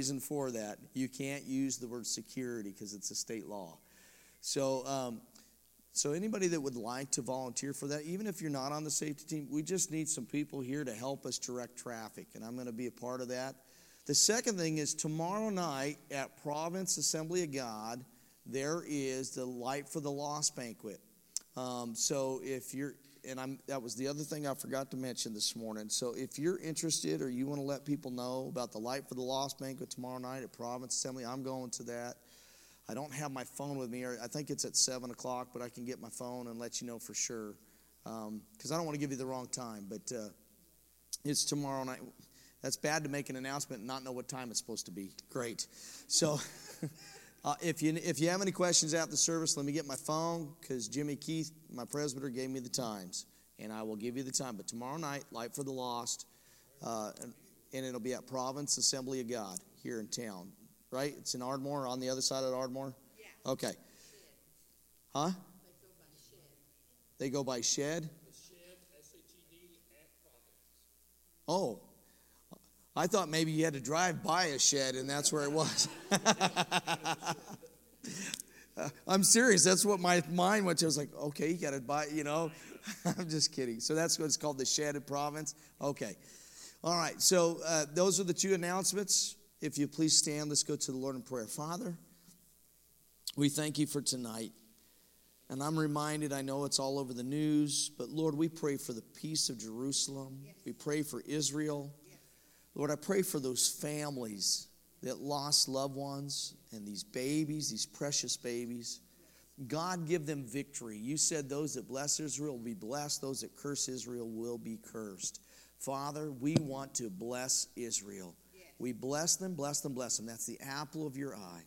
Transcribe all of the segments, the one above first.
Reason for that. You can't use the word security because it's a state law. So, um, so anybody that would like to volunteer for that, even if you're not on the safety team, we just need some people here to help us direct traffic, and I'm going to be a part of that. The second thing is tomorrow night at Province Assembly of God, there is the Light for the Lost banquet. Um, so if you're and I'm that was the other thing I forgot to mention this morning. So if you're interested or you want to let people know about the Light for the Lost banquet tomorrow night at Province Assembly, I'm going to that. I don't have my phone with me. I think it's at seven o'clock, but I can get my phone and let you know for sure. Because um, I don't want to give you the wrong time, but uh, it's tomorrow night. That's bad to make an announcement and not know what time it's supposed to be. Great. So. Uh, if, you, if you have any questions after the service, let me get my phone because Jimmy Keith, my presbyter, gave me the times. And I will give you the time. But tomorrow night, Light for the Lost, uh, and, and, it'll be at Province Assembly of God here in town. Right? It's in Ardmore, on the other side of Ardmore? Yeah. Okay. Huh? They go by shed? They go by shed? shed oh, I thought maybe you had to drive by a shed and that's where it was. I'm serious. That's what my mind went to. I was like, okay, you got to buy, you know. I'm just kidding. So that's what's called, the Shed Province. Okay. All right. So uh, those are the two announcements. If you please stand, let's go to the Lord in prayer. Father, we thank you for tonight. And I'm reminded, I know it's all over the news, but Lord, we pray for the peace of Jerusalem. Yes. We pray for Israel. Lord, I pray for those families that lost loved ones and these babies, these precious babies. God, give them victory. You said those that bless Israel will be blessed, those that curse Israel will be cursed. Father, we want to bless Israel. We bless them, bless them, bless them. That's the apple of your eye.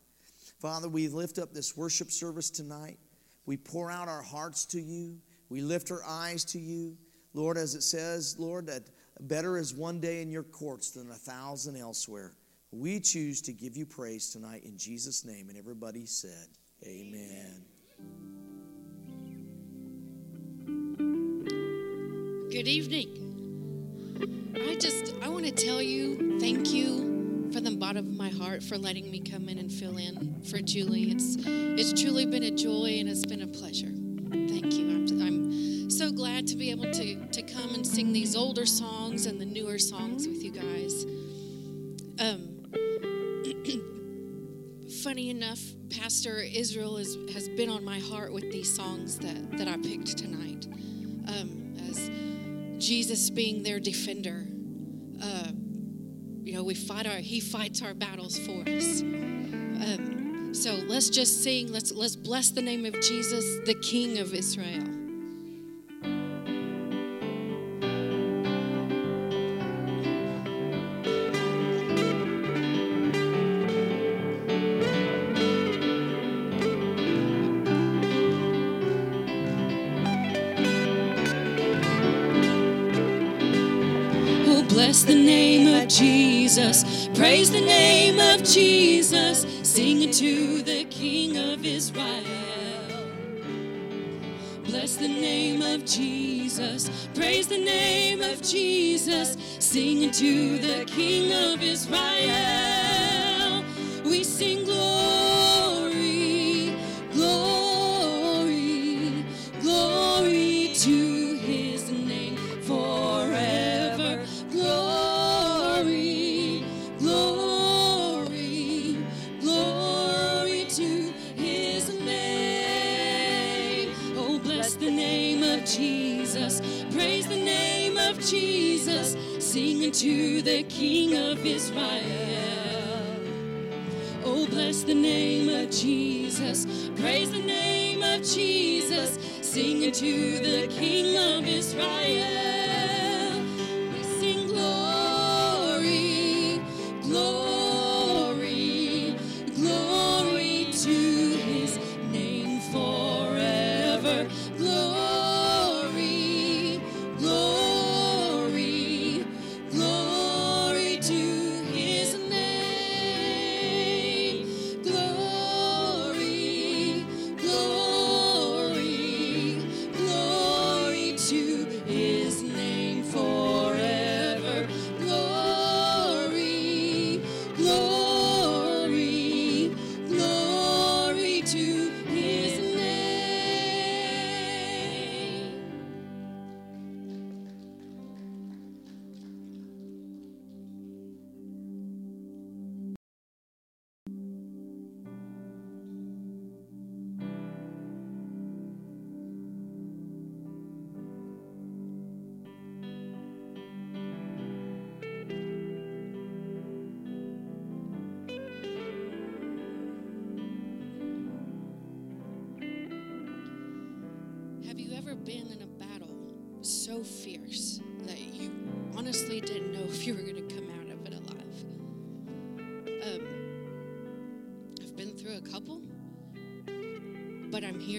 Father, we lift up this worship service tonight. We pour out our hearts to you. We lift our eyes to you. Lord, as it says, Lord, that Better is one day in your courts than a thousand elsewhere. We choose to give you praise tonight in Jesus' name. And everybody said, Amen. Good evening. I just I want to tell you thank you from the bottom of my heart for letting me come in and fill in for Julie. It's it's truly been a joy and it's been a pleasure. So glad to be able to, to come and sing these older songs and the newer songs with you guys. Um, funny enough, Pastor Israel is, has been on my heart with these songs that, that I picked tonight. Um, as Jesus being their defender. Uh, you know, we fight our, he fights our battles for us. Um, so let's just sing. Let's let's bless the name of Jesus, the King of Israel. Jesus. Praise the name of Jesus. Sing to the King of Israel. Bless the name of Jesus. Praise the name of Jesus. Sing to the King of Israel. Jesus, praise the name of Jesus, singing to the King of Israel.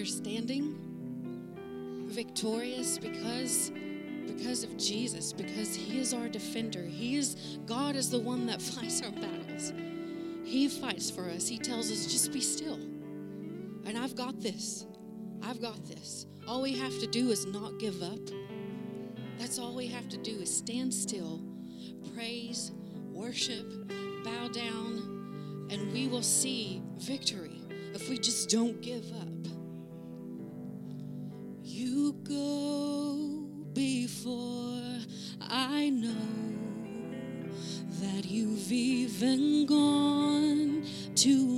we're standing victorious because because of Jesus, because He is our defender. He is God is the one that fights our battles. He fights for us. He tells us, just be still. And I've got this. I've got this. All we have to do is not give up. That's all we have to do is stand still, praise, worship, bow down, and we will see victory if we just don't give up. You go before I know that you've even gone to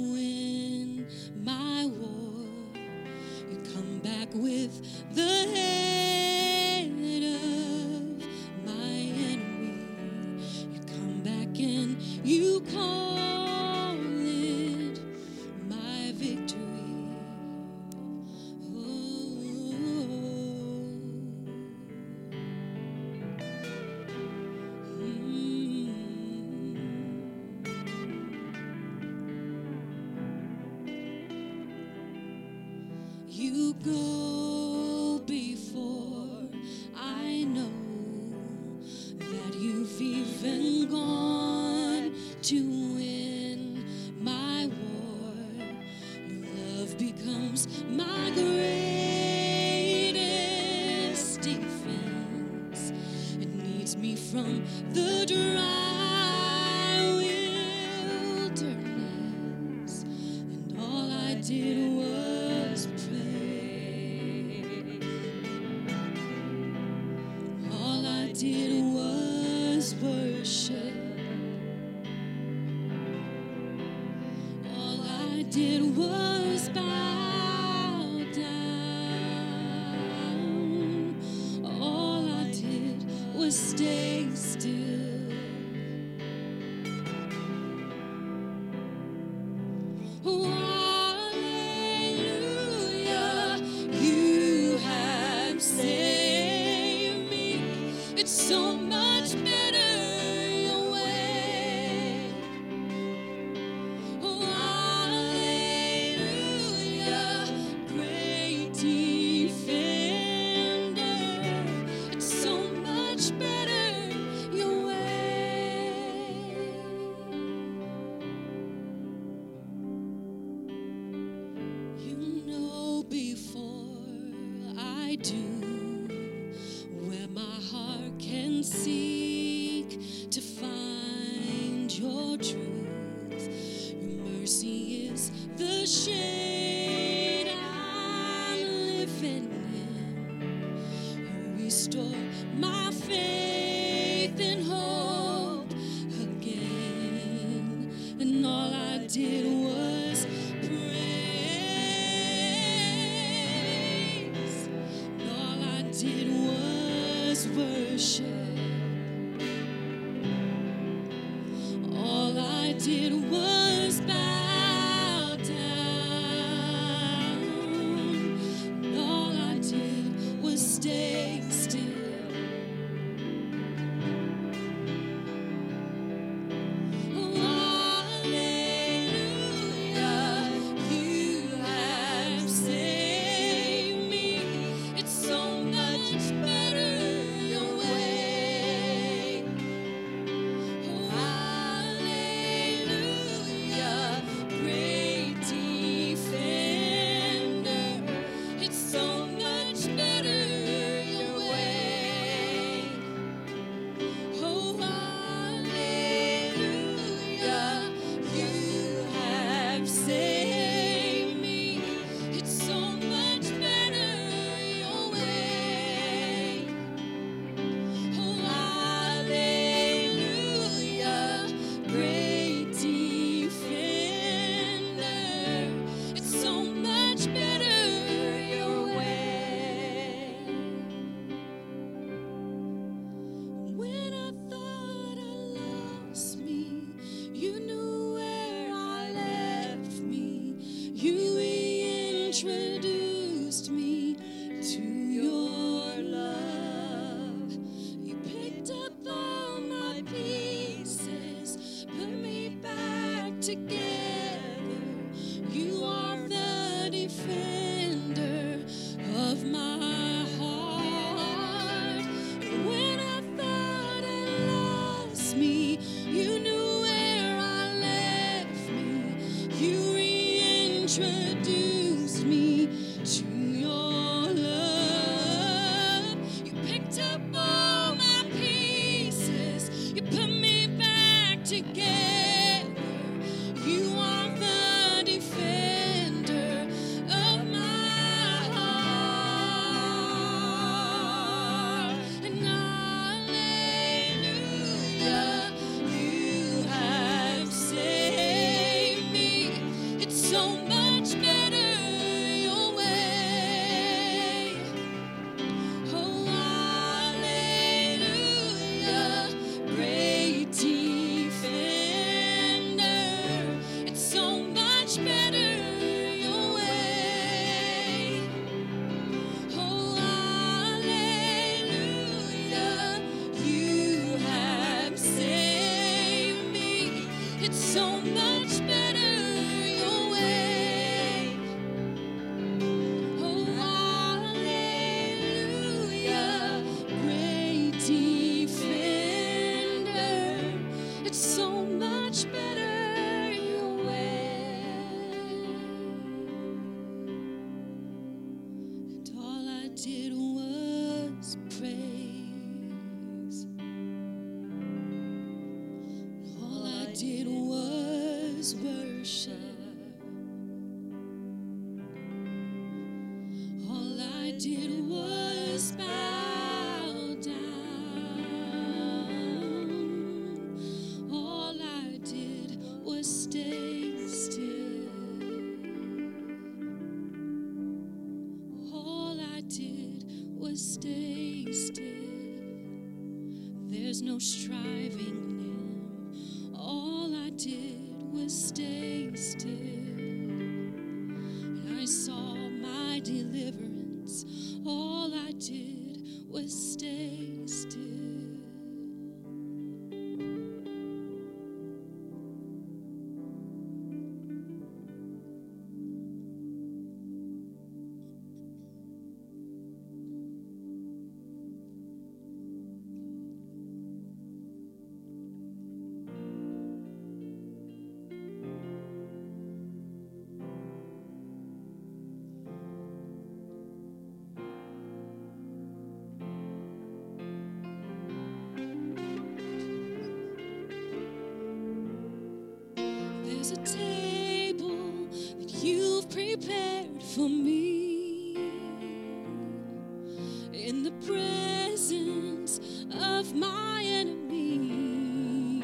in the presence of my enemies.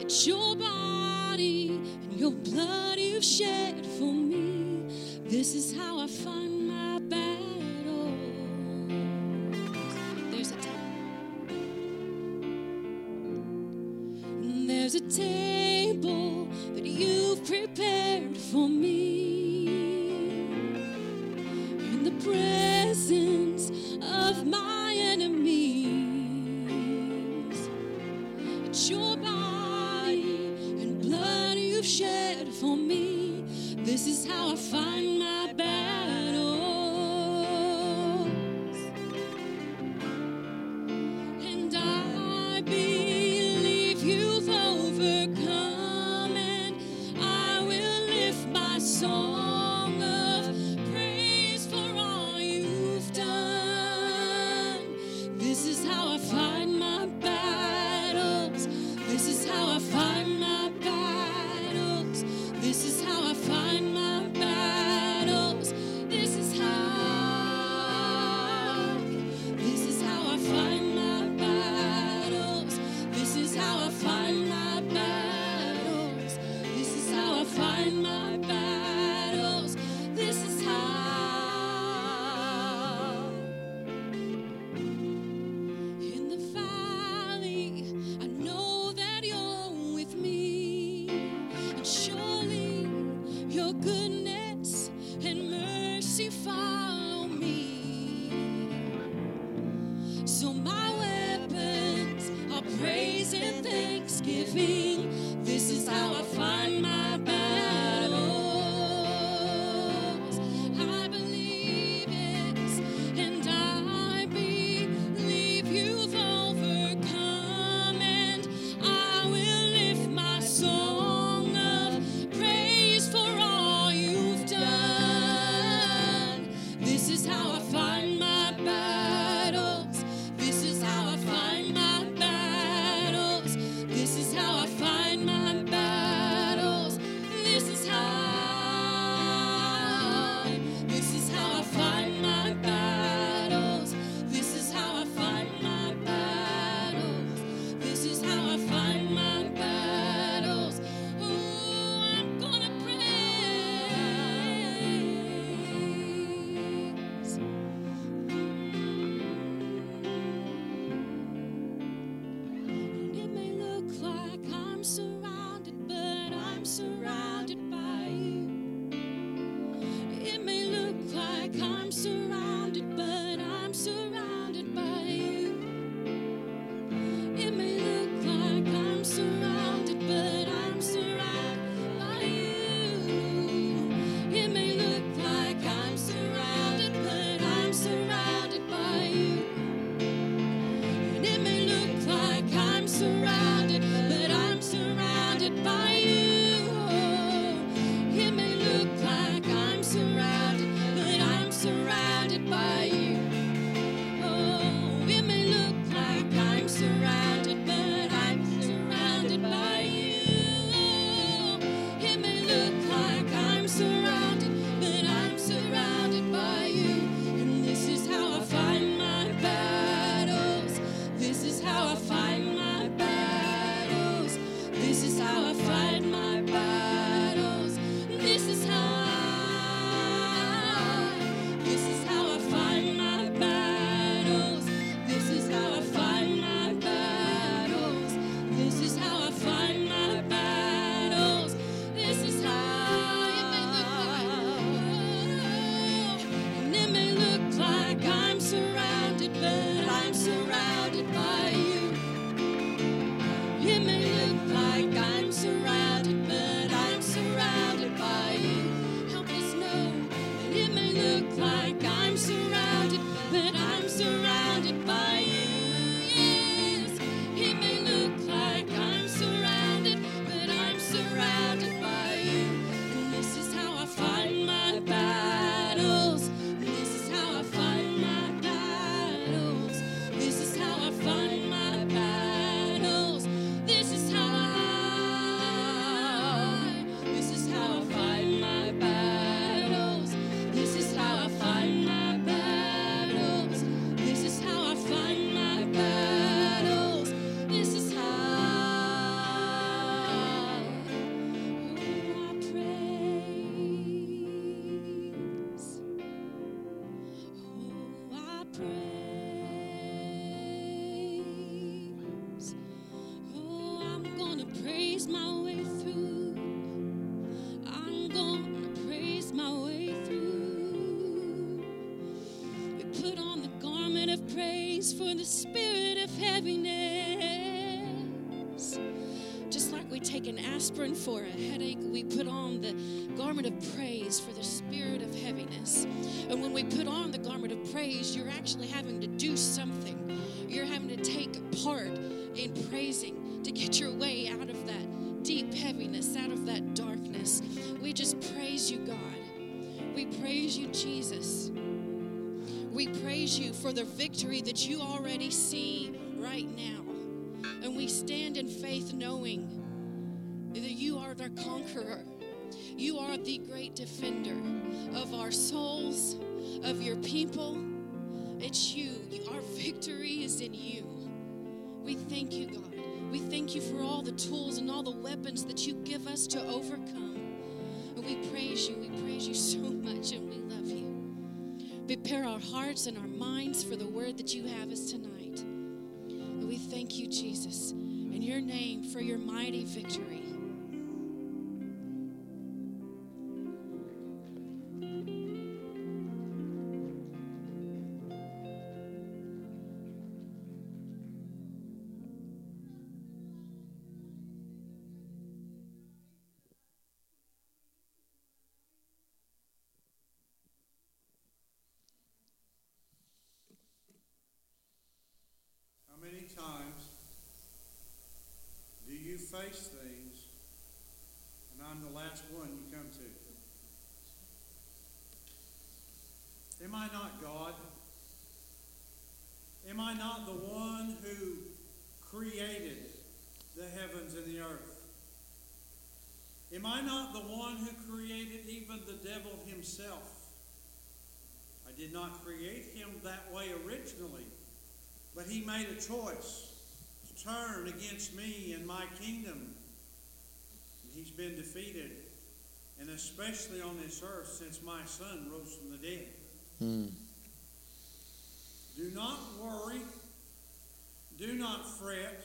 It's your body and your blood you've shed for me. This is how I find my battle. There's a day. There's a day. Aspirin for a headache, we put on the garment of praise for the spirit of heaviness. And when we put on the garment of praise, you're actually having to do something. You're having to take part in praising to get your way out of that deep heaviness, out of that darkness. We just praise you, God. We praise you, Jesus. We praise you for the victory that you already see right now. And we stand in faith knowing conqueror. You are the great defender of our souls, of your people. It's you. Our victory is in you. We thank you, God. We thank you for all the tools and all the weapons that you give us to overcome. And we praise you. We praise you so much and we love you. Prepare our hearts and our minds for the word that you have us tonight. And we thank you, Jesus, in your name for your mighty victory. Face things and I'm the last one you come to? Am I not God? Am I not the one who created the heavens and the earth? Am I not the one who created even the devil himself? I did not create him that way originally. But he made a choice turn against me and my kingdom. And he's been defeated, and especially on this earth since my son rose from the dead. Hmm. Do not worry. Do not fret.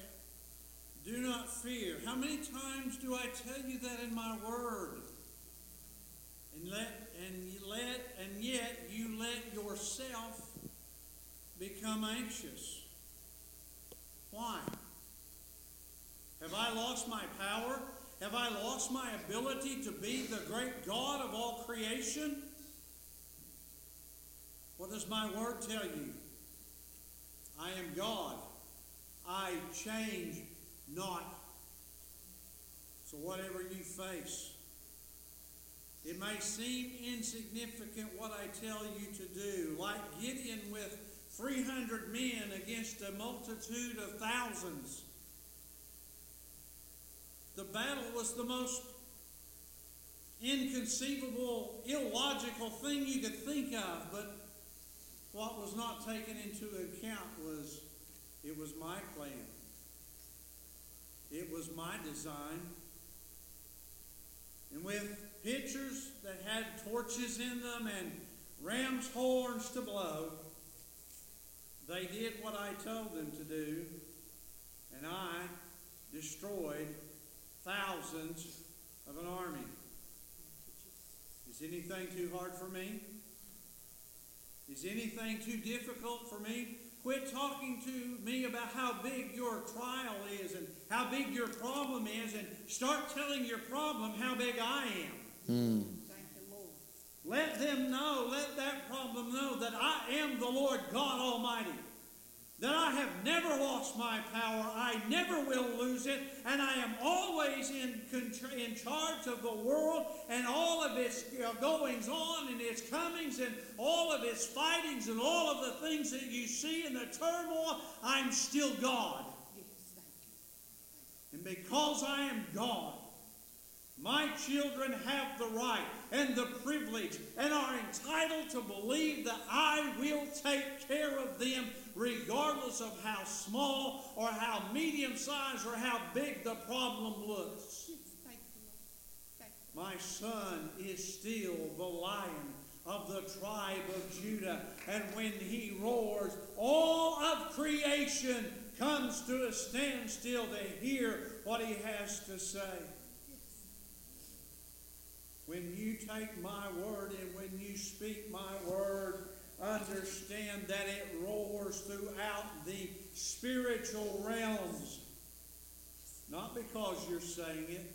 Do not fear. How many times do I tell you that in my word? And let and you let and yet you let yourself become anxious. Why? Have I lost my power? Have I lost my ability to be the great God of all creation? What does my word tell you? I am God. I change not. So, whatever you face, it may seem insignificant what I tell you to do, like Gideon with 300 men against a multitude of thousands. The battle was the most inconceivable, illogical thing you could think of, but what was not taken into account was it was my plan. It was my design. And with pitchers that had torches in them and ram's horns to blow, they did what I told them to do, and I destroyed thousands of an army. Is anything too hard for me? Is anything too difficult for me? Quit talking to me about how big your trial is and how big your problem is, and start telling your problem how big I am. Hmm. Let them know, let that problem know that I am the Lord God Almighty. That I have never lost my power, I never will lose it, and I am always in, in charge of the world and all of its goings on and its comings and all of its fightings and all of the things that you see in the turmoil. I'm still God. And because I am God, my children have the right and the privilege and are entitled to believe that I will take care of them regardless of how small or how medium sized or how big the problem looks. My son is still the lion of the tribe of Judah, and when he roars, all of creation comes to a standstill to hear what he has to say. When you take my word and when you speak my word, understand that it roars throughout the spiritual realms. Not because you're saying it,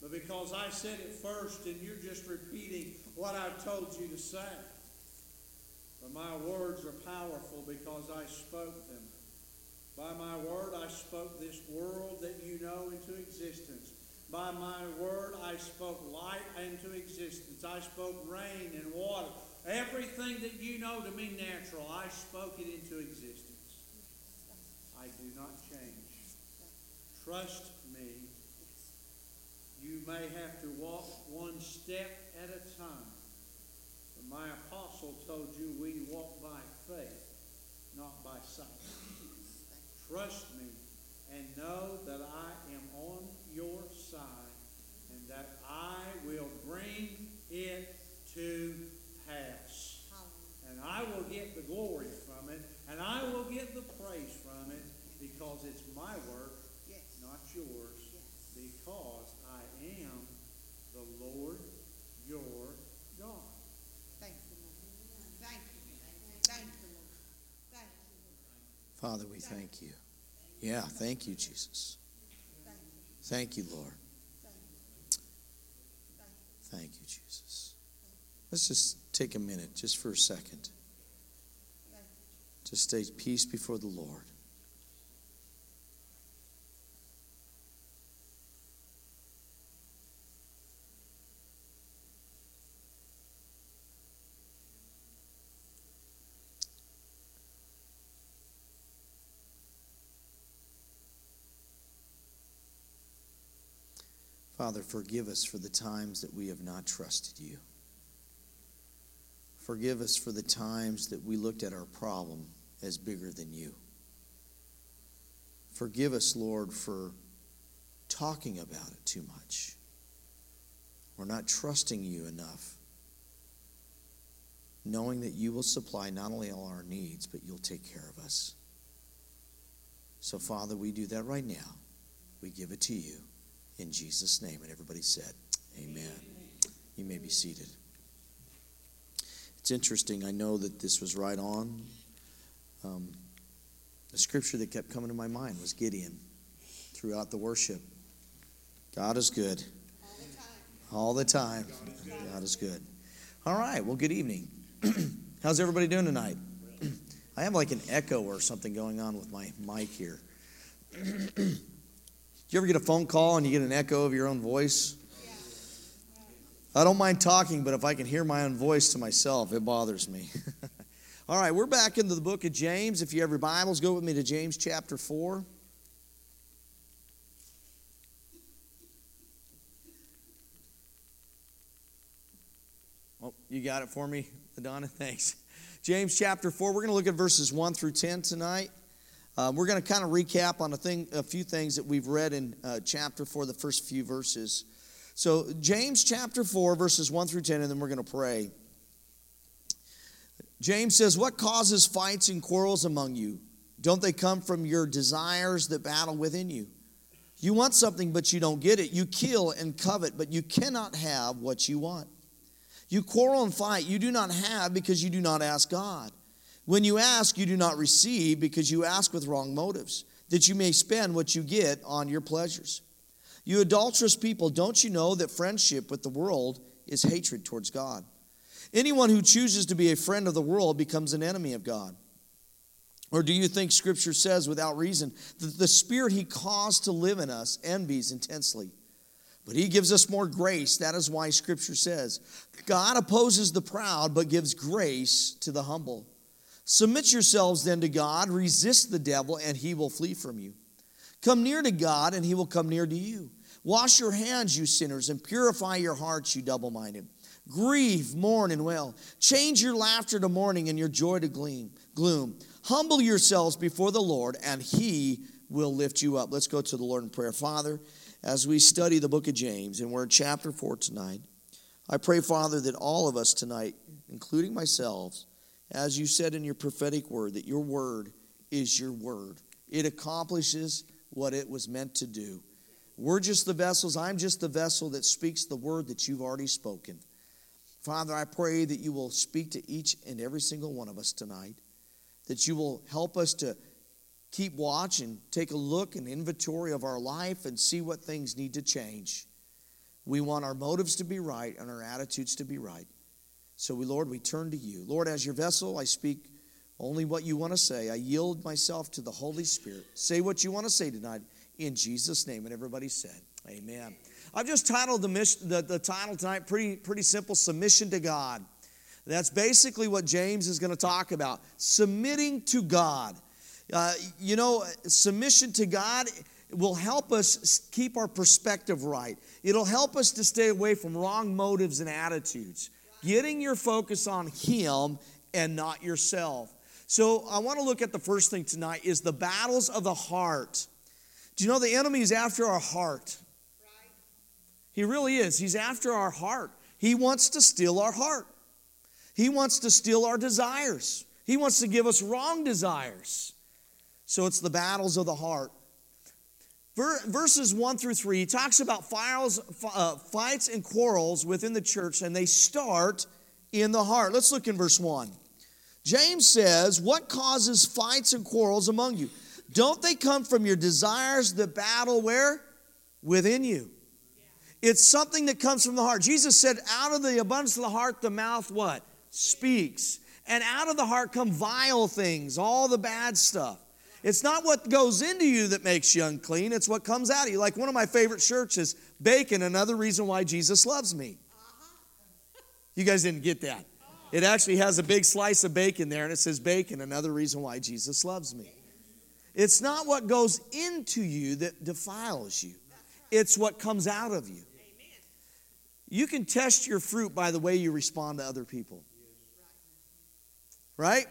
but because I said it first and you're just repeating what I've told you to say. But my words are powerful because I spoke them. By my word, I spoke this world that you know into existence. By my word, I spoke light into existence. I spoke rain and water. Everything that you know to be natural, I spoke it into existence. I do not change. Trust me. You may have to walk one step at a time. But my apostle told you we walk by faith, not by sight. Trust me and know that I am on your side and that I will bring it to pass. And I will get the glory from it, and I will get the praise from it because it's my work, not yours, because I am the Lord your God. Thank you, Lord. Thank you. Thank you, Lord. Thank you, Lord. Father, we thank you. Yeah, thank you, Jesus. Thank you, Lord. Thank you, Jesus. Let's just take a minute, just for a second. Just stay peace before the Lord. Father, forgive us for the times that we have not trusted you. Forgive us for the times that we looked at our problem as bigger than you. Forgive us, Lord, for talking about it too much. We're not trusting you enough, knowing that you will supply not only all our needs, but you'll take care of us. So, Father, we do that right now. We give it to you in Jesus' name. And everybody said, Amen. You may be seated. It's interesting. I know that this was right on. Um, the scripture that kept coming to my mind was Gideon throughout the worship. God is good. All the time. God is good. All right. Well, good evening. How's everybody doing tonight? I have like an echo or something going on with my mic here. Do you ever get a phone call and you get an echo of your own voice? I don't mind talking, but if I can hear my own voice to myself, it bothers me. All right, we're back into the book of James. If you have your Bibles, go with me to James chapter 4. Oh, you got it for me, Adonna? Thanks. James chapter 4, we're going to look at verses 1 through 10 tonight. Uh, we're going to kind of recap on a, thing, a few things that we've read in uh, chapter 4, the first few verses. So, James chapter 4, verses 1 through 10, and then we're going to pray. James says, What causes fights and quarrels among you? Don't they come from your desires that battle within you? You want something, but you don't get it. You kill and covet, but you cannot have what you want. You quarrel and fight. You do not have because you do not ask God. When you ask, you do not receive because you ask with wrong motives, that you may spend what you get on your pleasures. You adulterous people, don't you know that friendship with the world is hatred towards God? Anyone who chooses to be a friend of the world becomes an enemy of God. Or do you think Scripture says without reason that the Spirit He caused to live in us envies intensely? But He gives us more grace. That is why Scripture says, God opposes the proud, but gives grace to the humble. Submit yourselves then to God, resist the devil, and he will flee from you. Come near to God, and he will come near to you. Wash your hands, you sinners, and purify your hearts, you double minded. Grieve, mourn, and wail. Change your laughter to mourning and your joy to gloom. Humble yourselves before the Lord, and he will lift you up. Let's go to the Lord in prayer. Father, as we study the book of James, and we're in chapter 4 tonight, I pray, Father, that all of us tonight, including myself, as you said in your prophetic word, that your word is your word. It accomplishes what it was meant to do. We're just the vessels. I'm just the vessel that speaks the word that you've already spoken. Father, I pray that you will speak to each and every single one of us tonight, that you will help us to keep watch and take a look and inventory of our life and see what things need to change. We want our motives to be right and our attitudes to be right. So, we, Lord, we turn to you. Lord, as your vessel, I speak only what you want to say. I yield myself to the Holy Spirit. Say what you want to say tonight in Jesus' name. And everybody said, Amen. I've just titled the, mission, the, the title tonight pretty, pretty simple Submission to God. That's basically what James is going to talk about submitting to God. Uh, you know, submission to God will help us keep our perspective right. It'll help us to stay away from wrong motives and attitudes. Getting your focus on Him and not yourself. So I want to look at the first thing tonight is the battles of the heart. Do you know the enemy is after our heart? He really is. He's after our heart. He wants to steal our heart. He wants to steal our desires. He wants to give us wrong desires. So it's the battles of the heart. Verses 1 through 3, he talks about files, uh, fights and quarrels within the church, and they start in the heart. Let's look in verse 1. James says, What causes fights and quarrels among you? Don't they come from your desires that battle where? Within you. It's something that comes from the heart. Jesus said, Out of the abundance of the heart, the mouth what? Speaks. And out of the heart come vile things, all the bad stuff. It's not what goes into you that makes you unclean, it's what comes out of you. Like one of my favorite shirts is bacon, another reason why Jesus loves me. You guys didn't get that. It actually has a big slice of bacon there, and it says bacon, another reason why Jesus loves me. It's not what goes into you that defiles you, it's what comes out of you. You can test your fruit by the way you respond to other people. Right?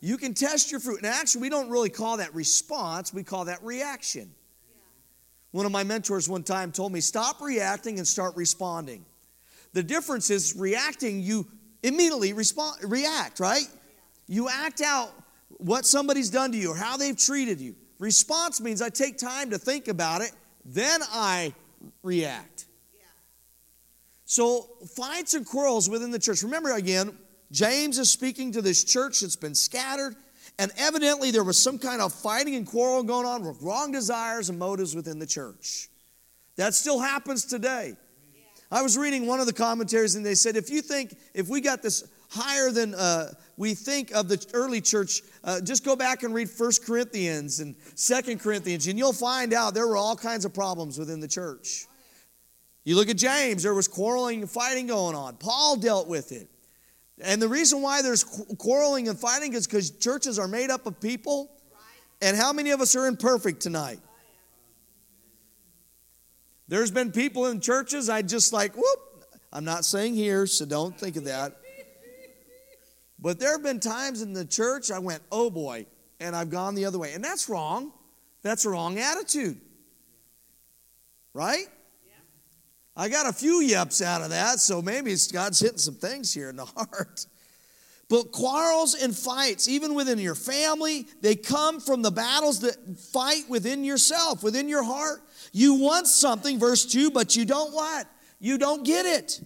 You can test your fruit. And actually, we don't really call that response, we call that reaction. One of my mentors one time told me, stop reacting and start responding. The difference is reacting, you immediately respond, react, right? You act out what somebody's done to you or how they've treated you. Response means I take time to think about it, then I react. So, fights and quarrels within the church. Remember again, James is speaking to this church that's been scattered, and evidently there was some kind of fighting and quarrel going on with wrong desires and motives within the church. That still happens today. I was reading one of the commentaries, and they said if you think, if we got this higher than uh, we think of the early church, uh, just go back and read First Corinthians and Second Corinthians, and you'll find out there were all kinds of problems within the church. You look at James, there was quarreling and fighting going on. Paul dealt with it. And the reason why there's quarreling and fighting is because churches are made up of people. And how many of us are imperfect tonight? There's been people in churches I just like, whoop. I'm not saying here, so don't think of that. But there have been times in the church I went, oh boy, and I've gone the other way. And that's wrong. That's a wrong attitude. Right? Yeah. I got a few yeps out of that, so maybe God's hitting some things here in the heart. But quarrels and fights, even within your family, they come from the battles that fight within yourself, within your heart. You want something, verse 2, but you don't what? You don't get it.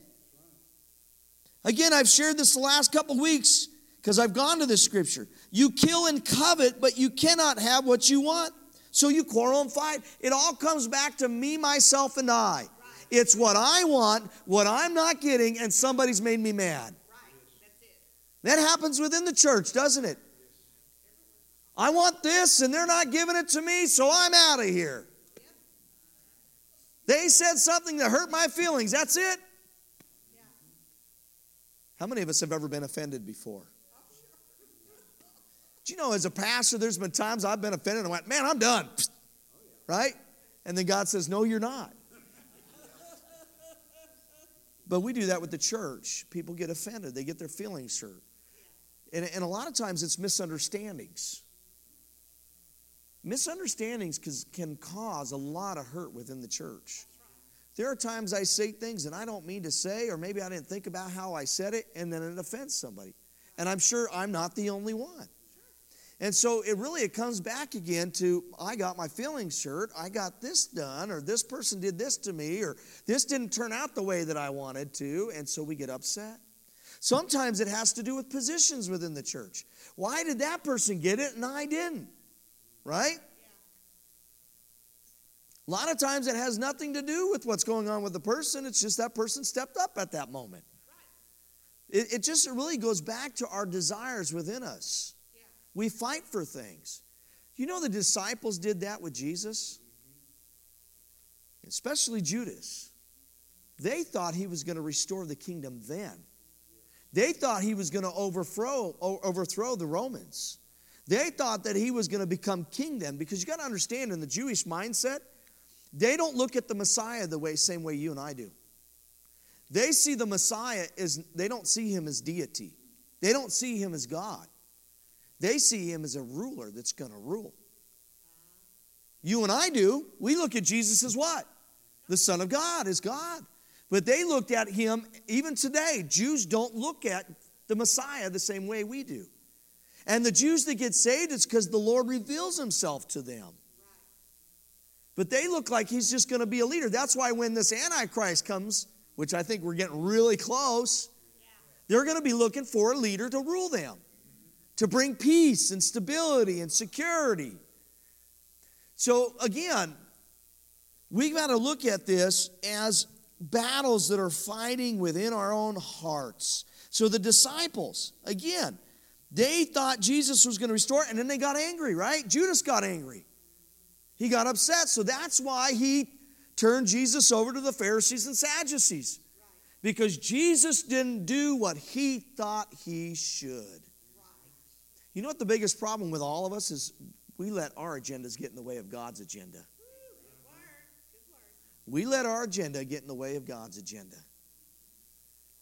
Again, I've shared this the last couple weeks because I've gone to this scripture. You kill and covet, but you cannot have what you want. So you quarrel and fight. It all comes back to me, myself, and I. It's what I want, what I'm not getting, and somebody's made me mad. That happens within the church, doesn't it? I want this, and they're not giving it to me, so I'm out of here. They said something that hurt my feelings. That's it. How many of us have ever been offended before? Do you know, as a pastor, there's been times I've been offended and I went, man, I'm done. Oh, right? And then God says, no, you're not. But we do that with the church. People get offended, they get their feelings hurt. And, and a lot of times it's misunderstandings. Misunderstandings can cause a lot of hurt within the church. There are times I say things and I don't mean to say, or maybe I didn't think about how I said it, and then it offends somebody. And I'm sure I'm not the only one. And so it really it comes back again to I got my feelings hurt, I got this done, or this person did this to me, or this didn't turn out the way that I wanted to, and so we get upset. Sometimes it has to do with positions within the church. Why did that person get it and I didn't? Right? A lot of times it has nothing to do with what's going on with the person, it's just that person stepped up at that moment. It, it just really goes back to our desires within us. We fight for things. You know, the disciples did that with Jesus, especially Judas. They thought he was going to restore the kingdom then. They thought he was going to overthrow, overthrow the Romans. They thought that he was going to become king then because you got to understand in the Jewish mindset, they don't look at the Messiah the way same way you and I do. They see the Messiah as they don't see him as deity. They don't see him as God. They see him as a ruler that's going to rule. You and I do. We look at Jesus as what? The Son of God, as God. But they looked at him, even today, Jews don't look at the Messiah the same way we do. And the Jews that get saved, it's because the Lord reveals himself to them. But they look like he's just going to be a leader. That's why when this Antichrist comes, which I think we're getting really close, they're going to be looking for a leader to rule them, to bring peace and stability and security. So again, we've got to look at this as battles that are fighting within our own hearts. So the disciples, again, they thought Jesus was going to restore it, and then they got angry, right? Judas got angry. He got upset. So that's why he turned Jesus over to the Pharisees and Sadducees. Because Jesus didn't do what he thought he should. You know what the biggest problem with all of us is? We let our agendas get in the way of God's agenda. We let our agenda get in the way of God's agenda.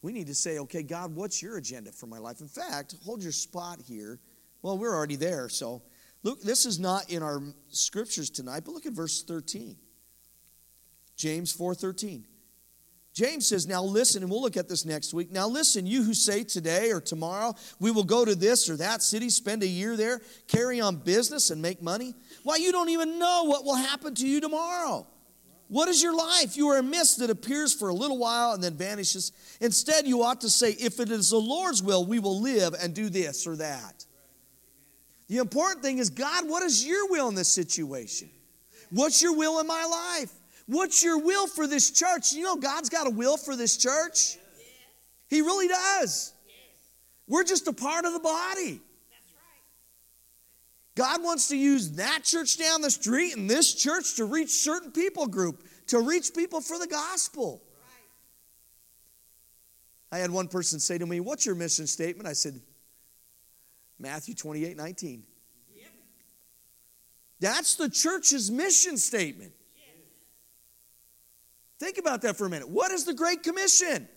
We need to say, okay, God, what's your agenda for my life? In fact, hold your spot here. Well, we're already there, so Look, this is not in our scriptures tonight, but look at verse 13. James 4:13. James says, Now listen, and we'll look at this next week. Now listen, you who say today or tomorrow, we will go to this or that city, spend a year there, carry on business, and make money. Why, you don't even know what will happen to you tomorrow. What is your life? You are a mist that appears for a little while and then vanishes. Instead, you ought to say, If it is the Lord's will, we will live and do this or that. The important thing is, God, what is your will in this situation? What's your will in my life? What's your will for this church? You know, God's got a will for this church. He really does. We're just a part of the body. God wants to use that church down the street and this church to reach certain people group, to reach people for the gospel. I had one person say to me, What's your mission statement? I said, Matthew 28 19. Yep. That's the church's mission statement. Yes. Think about that for a minute. What is the Great Commission?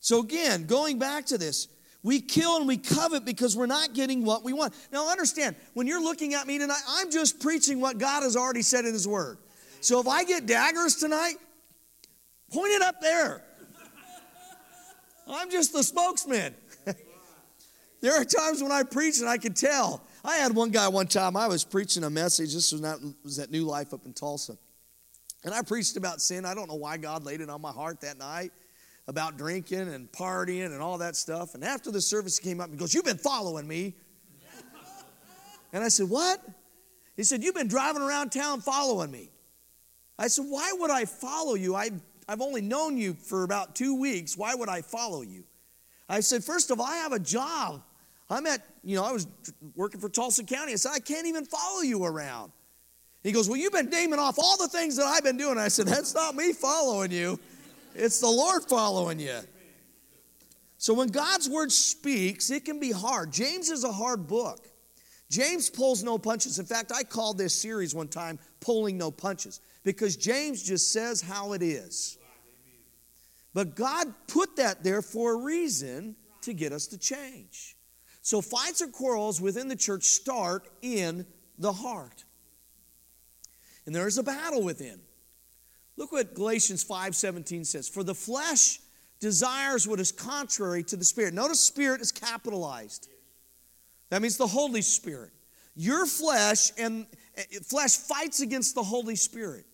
So, again, going back to this, we kill and we covet because we're not getting what we want. Now, understand, when you're looking at me tonight, I'm just preaching what God has already said in His Word. So, if I get daggers tonight, point it up there. I'm just the spokesman. There are times when I preach and I can tell. I had one guy one time, I was preaching a message. This was, not, was at New Life up in Tulsa. And I preached about sin. I don't know why God laid it on my heart that night about drinking and partying and all that stuff. And after the service, he came up and goes, You've been following me. And I said, What? He said, You've been driving around town following me. I said, Why would I follow you? I, I've only known you for about two weeks. Why would I follow you? I said, First of all, I have a job. I'm at, you know, I was working for Tulsa County. I said, I can't even follow you around. He goes, Well, you've been naming off all the things that I've been doing. I said, That's not me following you, it's the Lord following you. So when God's word speaks, it can be hard. James is a hard book. James pulls no punches. In fact, I called this series one time Pulling No Punches because James just says how it is. But God put that there for a reason to get us to change. So fights or quarrels within the church start in the heart. And there is a battle within. Look what Galatians 5:17 says, "For the flesh desires what is contrary to the spirit." Notice spirit is capitalized. That means the Holy Spirit. Your flesh and eh, flesh fights against the Holy Spirit.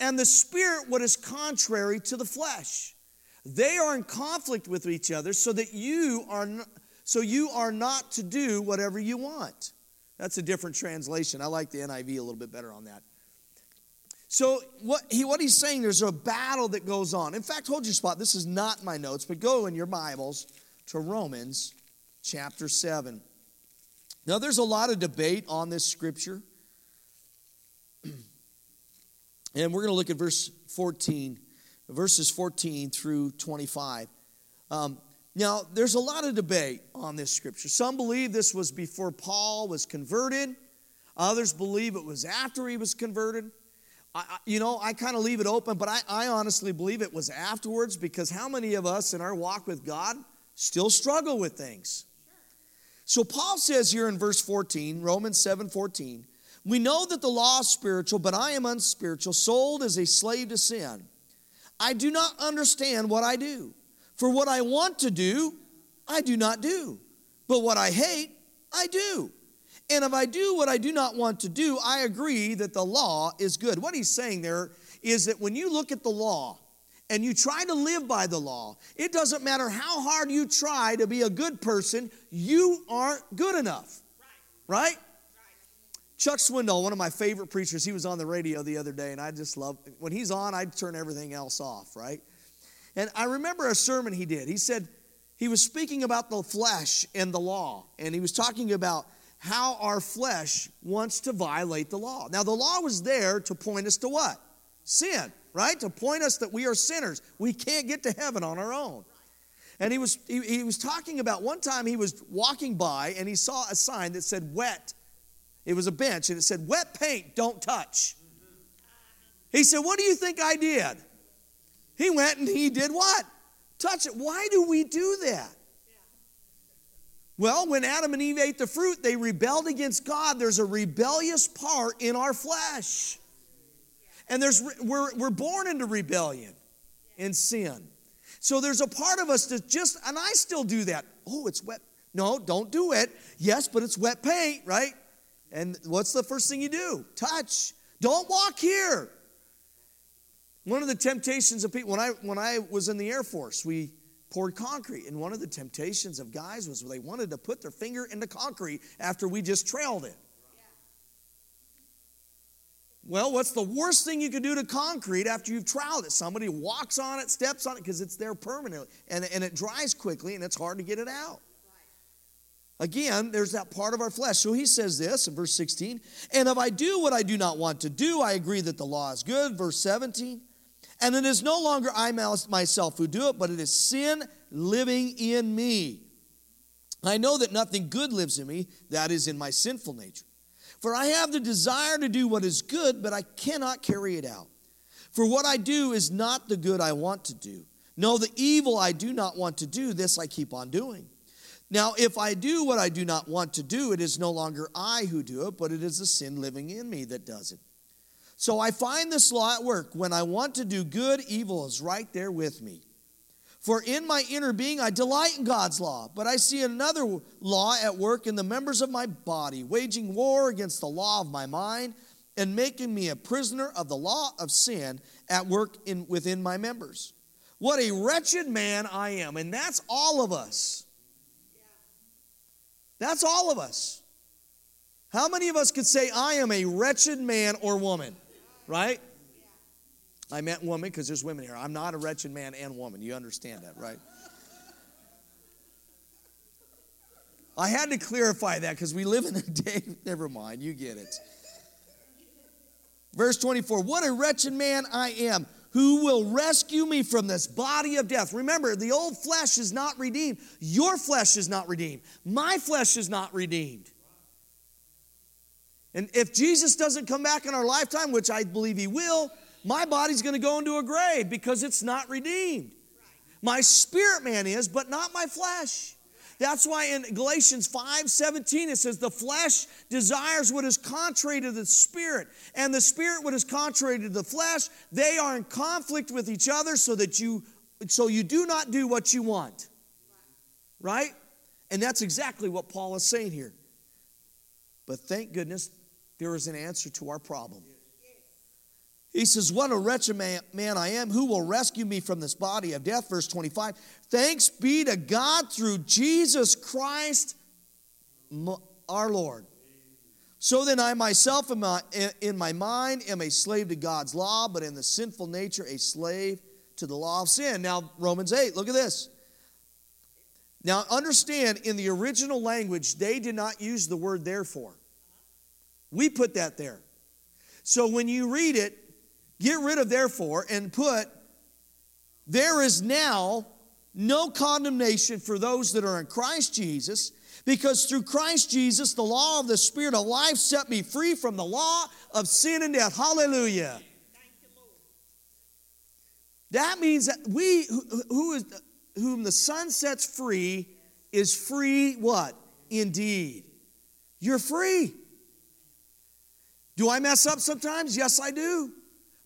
And the Spirit, what is contrary to the flesh. They are in conflict with each other so that you are not, so you are not to do whatever you want. That's a different translation. I like the NIV a little bit better on that. So what he what he's saying there's a battle that goes on. In fact, hold your spot. This is not my notes, but go in your Bibles to Romans chapter 7. Now there's a lot of debate on this scripture. and we're going to look at verse 14, verses 14 through 25. Um, now, there's a lot of debate on this scripture. Some believe this was before Paul was converted, others believe it was after he was converted. I, you know, I kind of leave it open, but I, I honestly believe it was afterwards because how many of us in our walk with God still struggle with things? So Paul says here in verse 14, Romans 7 14, we know that the law is spiritual, but I am unspiritual, sold as a slave to sin. I do not understand what I do. For what I want to do, I do not do. But what I hate, I do. And if I do what I do not want to do, I agree that the law is good. What he's saying there is that when you look at the law and you try to live by the law, it doesn't matter how hard you try to be a good person, you aren't good enough. Right? Chuck Swindoll, one of my favorite preachers, he was on the radio the other day, and I just love when he's on, I turn everything else off, right? And I remember a sermon he did. He said, he was speaking about the flesh and the law, and he was talking about how our flesh wants to violate the law. Now, the law was there to point us to what? Sin, right? To point us that we are sinners. We can't get to heaven on our own. And he was, he, he was talking about one time he was walking by and he saw a sign that said wet. It was a bench and it said, wet paint, don't touch. He said, What do you think I did? He went and he did what? Touch it. Why do we do that? Well, when Adam and Eve ate the fruit, they rebelled against God. There's a rebellious part in our flesh. And there's we're, we're born into rebellion and sin. So there's a part of us that just, and I still do that. Oh, it's wet. No, don't do it. Yes, but it's wet paint, right? And what's the first thing you do? Touch. Don't walk here. One of the temptations of people, when I, when I was in the Air Force, we poured concrete. And one of the temptations of guys was they wanted to put their finger in the concrete after we just troweled it. Well, what's the worst thing you could do to concrete after you've troweled it? Somebody walks on it, steps on it, because it's there permanently. And, and it dries quickly and it's hard to get it out. Again, there's that part of our flesh. So he says this in verse 16 And if I do what I do not want to do, I agree that the law is good. Verse 17 and it is no longer I myself who do it, but it is sin living in me. I know that nothing good lives in me, that is in my sinful nature. For I have the desire to do what is good, but I cannot carry it out. For what I do is not the good I want to do. No, the evil I do not want to do, this I keep on doing. Now, if I do what I do not want to do, it is no longer I who do it, but it is the sin living in me that does it. So I find this law at work. When I want to do good, evil is right there with me. For in my inner being, I delight in God's law, but I see another law at work in the members of my body, waging war against the law of my mind and making me a prisoner of the law of sin at work in, within my members. What a wretched man I am. And that's all of us. That's all of us. How many of us could say, I am a wretched man or woman? Right? I meant woman because there's women here. I'm not a wretched man and woman. You understand that, right? I had to clarify that because we live in a day. Never mind, you get it. Verse 24 What a wretched man I am. Who will rescue me from this body of death? Remember, the old flesh is not redeemed. Your flesh is not redeemed. My flesh is not redeemed. And if Jesus doesn't come back in our lifetime, which I believe he will, my body's going to go into a grave because it's not redeemed. My spirit man is, but not my flesh. That's why in Galatians 5 17 it says, The flesh desires what is contrary to the spirit, and the spirit what is contrary to the flesh. They are in conflict with each other so that you so you do not do what you want. Right? And that's exactly what Paul is saying here. But thank goodness there is an answer to our problem. He says, What a wretched man, man, I am. Who will rescue me from this body of death? Verse 25. Thanks be to God through Jesus Christ our Lord. So then, I myself, in my, in my mind, am a slave to God's law, but in the sinful nature, a slave to the law of sin. Now, Romans 8, look at this. Now, understand, in the original language, they did not use the word therefore. We put that there. So when you read it, get rid of therefore and put, there is now no condemnation for those that are in Christ Jesus, because through Christ Jesus, the law of the Spirit of life set me free from the law of sin and death. Hallelujah. That means that we, who is, whom the Son sets free, is free what? Indeed. You're free. Do I mess up sometimes? Yes, I do.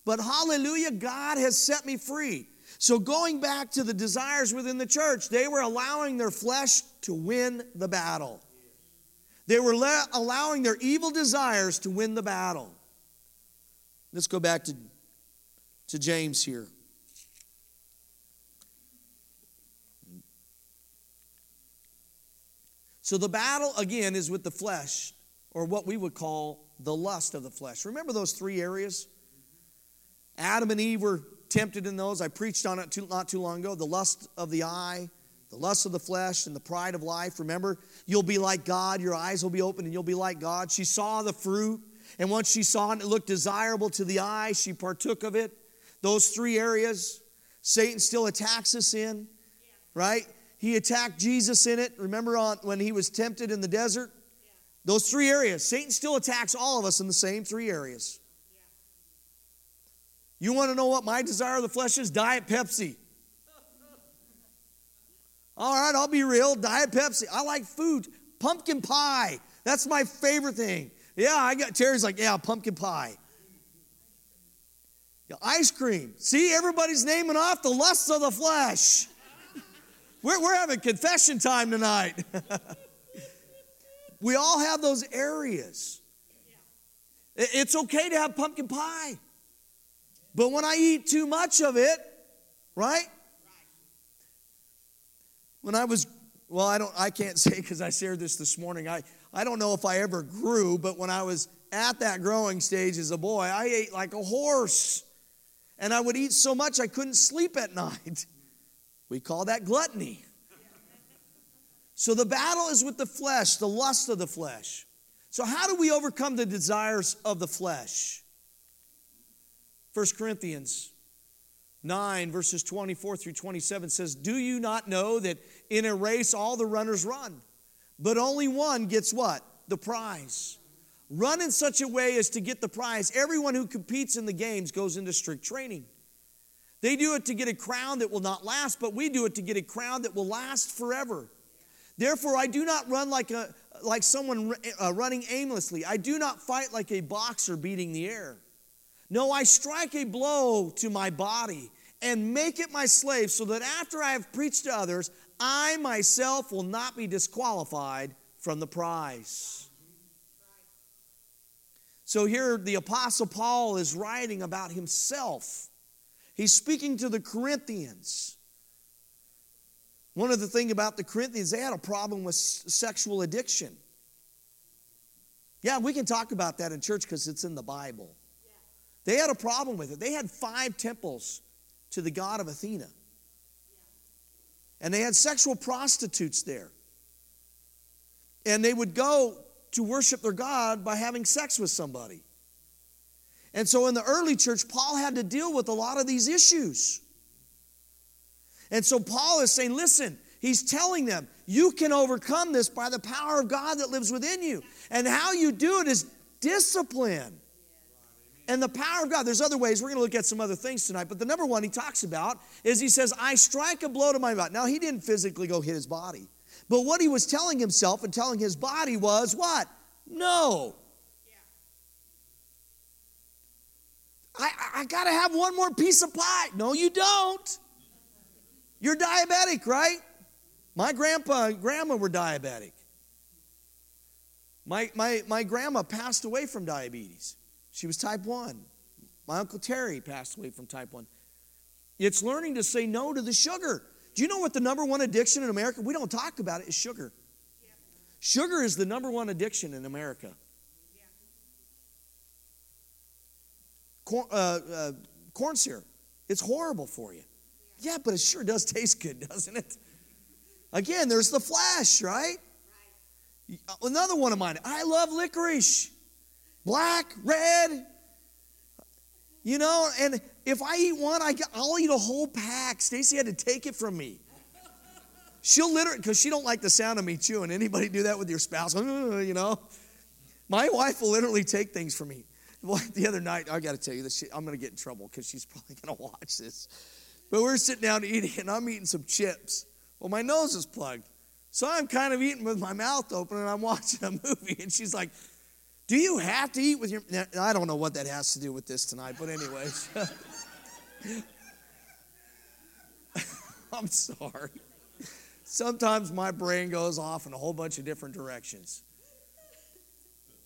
But hallelujah, God has set me free. So, going back to the desires within the church, they were allowing their flesh to win the battle. They were le- allowing their evil desires to win the battle. Let's go back to, to James here. So, the battle again is with the flesh, or what we would call the lust of the flesh. Remember those three areas? Adam and Eve were tempted in those. I preached on it too, not too long ago. The lust of the eye, the lust of the flesh, and the pride of life. Remember, you'll be like God. Your eyes will be open and you'll be like God. She saw the fruit, and once she saw it, it looked desirable to the eye. She partook of it. Those three areas, Satan still attacks us in, right? He attacked Jesus in it. Remember on when he was tempted in the desert? Those three areas. Satan still attacks all of us in the same three areas. You want to know what my desire of the flesh is? Diet Pepsi. All right, I'll be real. Diet Pepsi. I like food. Pumpkin pie. That's my favorite thing. Yeah, I got Terry's like, yeah, pumpkin pie. Yeah, ice cream. See, everybody's naming off the lusts of the flesh. We're, we're having confession time tonight. We all have those areas. It's okay to have pumpkin pie. But when I eat too much of it, right? When I was, well, I don't, I can't say because I shared this this morning. I, I don't know if I ever grew, but when I was at that growing stage as a boy, I ate like a horse. And I would eat so much I couldn't sleep at night. We call that gluttony. So the battle is with the flesh, the lust of the flesh. So, how do we overcome the desires of the flesh? 1 Corinthians 9, verses 24 through 27 says, Do you not know that in a race all the runners run, but only one gets what? The prize. Run in such a way as to get the prize. Everyone who competes in the games goes into strict training. They do it to get a crown that will not last, but we do it to get a crown that will last forever. Therefore, I do not run like, a, like someone uh, running aimlessly. I do not fight like a boxer beating the air. No, I strike a blow to my body and make it my slave so that after I have preached to others, I myself will not be disqualified from the prize. So here the Apostle Paul is writing about himself. He's speaking to the Corinthians. One of the things about the Corinthians, they had a problem with sexual addiction. Yeah, we can talk about that in church because it's in the Bible. They had a problem with it. They had five temples to the god of Athena. And they had sexual prostitutes there. And they would go to worship their God by having sex with somebody. And so in the early church, Paul had to deal with a lot of these issues. And so Paul is saying, listen, he's telling them, you can overcome this by the power of God that lives within you. And how you do it is discipline. And the power of God, there's other ways. We're going to look at some other things tonight. But the number one he talks about is he says, I strike a blow to my body. Now, he didn't physically go hit his body. But what he was telling himself and telling his body was what? No. I, I got to have one more piece of pie. No, you don't. You're diabetic, right? My grandpa and grandma were diabetic. My, my, my grandma passed away from diabetes. She was type 1. My Uncle Terry passed away from type 1. It's learning to say no to the sugar. Do you know what the number one addiction in America? We don't talk about it, is sugar. Sugar is the number one addiction in America. Corn, uh, uh, corn syrup. It's horrible for you. Yeah, but it sure does taste good, doesn't it? Again, there's the flash, right? Another one of mine. I love licorice. Black, red. You know, and if I eat one, I, I'll eat a whole pack. Stacy had to take it from me. She'll literally, because she don't like the sound of me chewing. Anybody do that with your spouse? You know? My wife will literally take things from me. Well, the other night, I got to tell you this. I'm going to get in trouble because she's probably going to watch this. But we're sitting down eating, and I'm eating some chips. Well, my nose is plugged. So I'm kind of eating with my mouth open, and I'm watching a movie. And she's like, Do you have to eat with your. I don't know what that has to do with this tonight, but, anyways. I'm sorry. Sometimes my brain goes off in a whole bunch of different directions.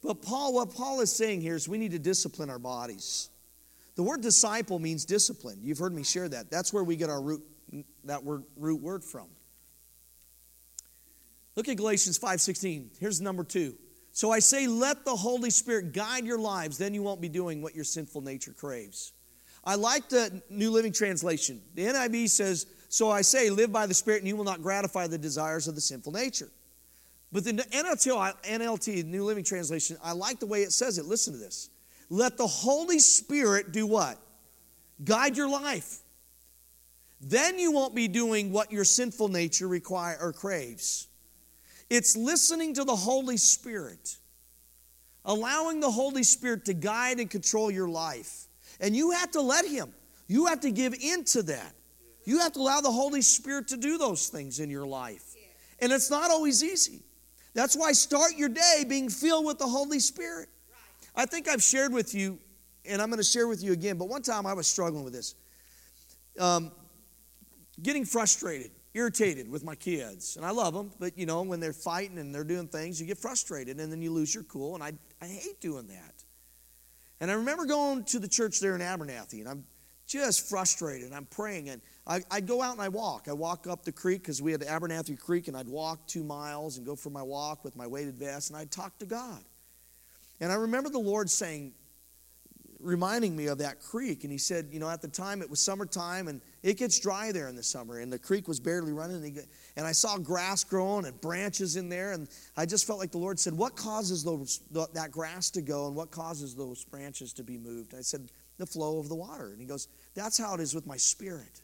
But Paul, what Paul is saying here is we need to discipline our bodies. The word disciple means discipline. You've heard me share that. That's where we get our root that word root word from. Look at Galatians 5:16. Here's number 2. So I say let the Holy Spirit guide your lives, then you won't be doing what your sinful nature craves. I like the New Living Translation. The NIV says, So I say, live by the Spirit, and you will not gratify the desires of the sinful nature. But the NLT, NLT, New Living Translation, I like the way it says it. Listen to this. Let the Holy Spirit do what? Guide your life. Then you won't be doing what your sinful nature require or craves. It's listening to the Holy Spirit, allowing the Holy Spirit to guide and control your life. And you have to let Him. You have to give into that. You have to allow the Holy Spirit to do those things in your life. And it's not always easy. That's why start your day being filled with the Holy Spirit. I think I've shared with you, and I'm going to share with you again, but one time I was struggling with this. Um, getting frustrated, irritated with my kids. And I love them, but you know, when they're fighting and they're doing things, you get frustrated and then you lose your cool. And I, I hate doing that. And I remember going to the church there in Abernathy, and I'm just frustrated. I'm praying, and I, would go out and I walk. I walk up the creek because we had Abernathy Creek, and I'd walk two miles and go for my walk with my weighted vest, and I'd talk to God. And I remember the Lord saying, reminding me of that creek. And He said, you know, at the time it was summertime, and it gets dry there in the summer, and the creek was barely running. And, he, and I saw grass growing and branches in there, and I just felt like the Lord said, What causes those, that grass to go, and what causes those branches to be moved? I said, The flow of the water. And He goes, That's how it is with my spirit.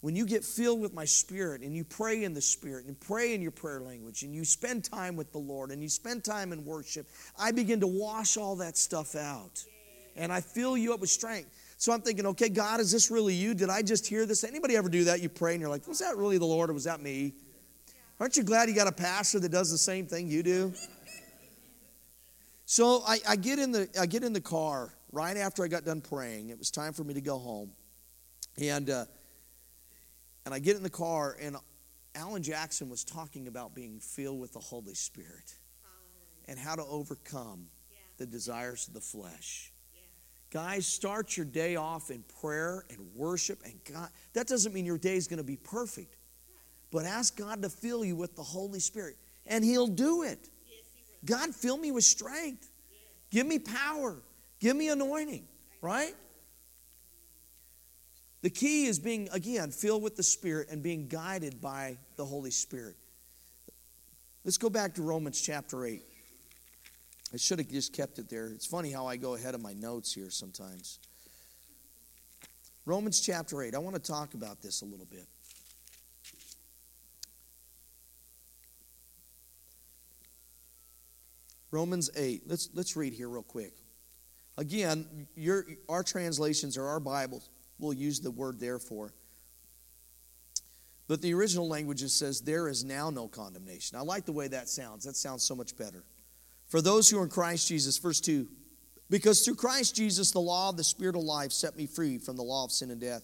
When you get filled with my spirit and you pray in the spirit and pray in your prayer language and you spend time with the Lord and you spend time in worship, I begin to wash all that stuff out. And I fill you up with strength. So I'm thinking, okay, God, is this really you? Did I just hear this? Anybody ever do that? You pray and you're like, was that really the Lord or was that me? Aren't you glad you got a pastor that does the same thing you do? So I, I, get in the I get in the car right after I got done praying. It was time for me to go home, and uh, and I get in the car and Alan Jackson was talking about being filled with the Holy Spirit and how to overcome the desires of the flesh. Guys, start your day off in prayer and worship and God. That doesn't mean your day is going to be perfect. But ask God to fill you with the Holy Spirit and he'll do it. God, fill me with strength. Give me power. Give me anointing, right? The key is being, again, filled with the Spirit and being guided by the Holy Spirit. Let's go back to Romans chapter 8. I should have just kept it there. It's funny how I go ahead of my notes here sometimes. Romans chapter 8. I want to talk about this a little bit. Romans 8. Let's, let's read here real quick. Again, your, our translations or our Bibles will use the word therefore. But the original language says, There is now no condemnation. I like the way that sounds. That sounds so much better. For those who are in Christ Jesus, verse 2 Because through Christ Jesus, the law of the Spirit of life set me free from the law of sin and death.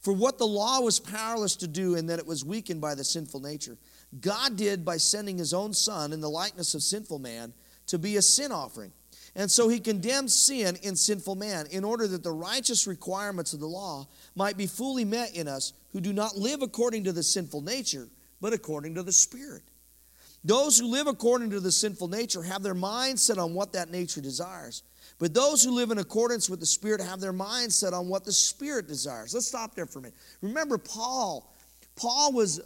For what the law was powerless to do, and that it was weakened by the sinful nature, God did by sending his own Son in the likeness of sinful man to be a sin offering. And so he condemns sin in sinful man in order that the righteous requirements of the law might be fully met in us who do not live according to the sinful nature, but according to the Spirit. Those who live according to the sinful nature have their mind set on what that nature desires. But those who live in accordance with the Spirit have their mind set on what the Spirit desires. Let's stop there for a minute. Remember, Paul. Paul was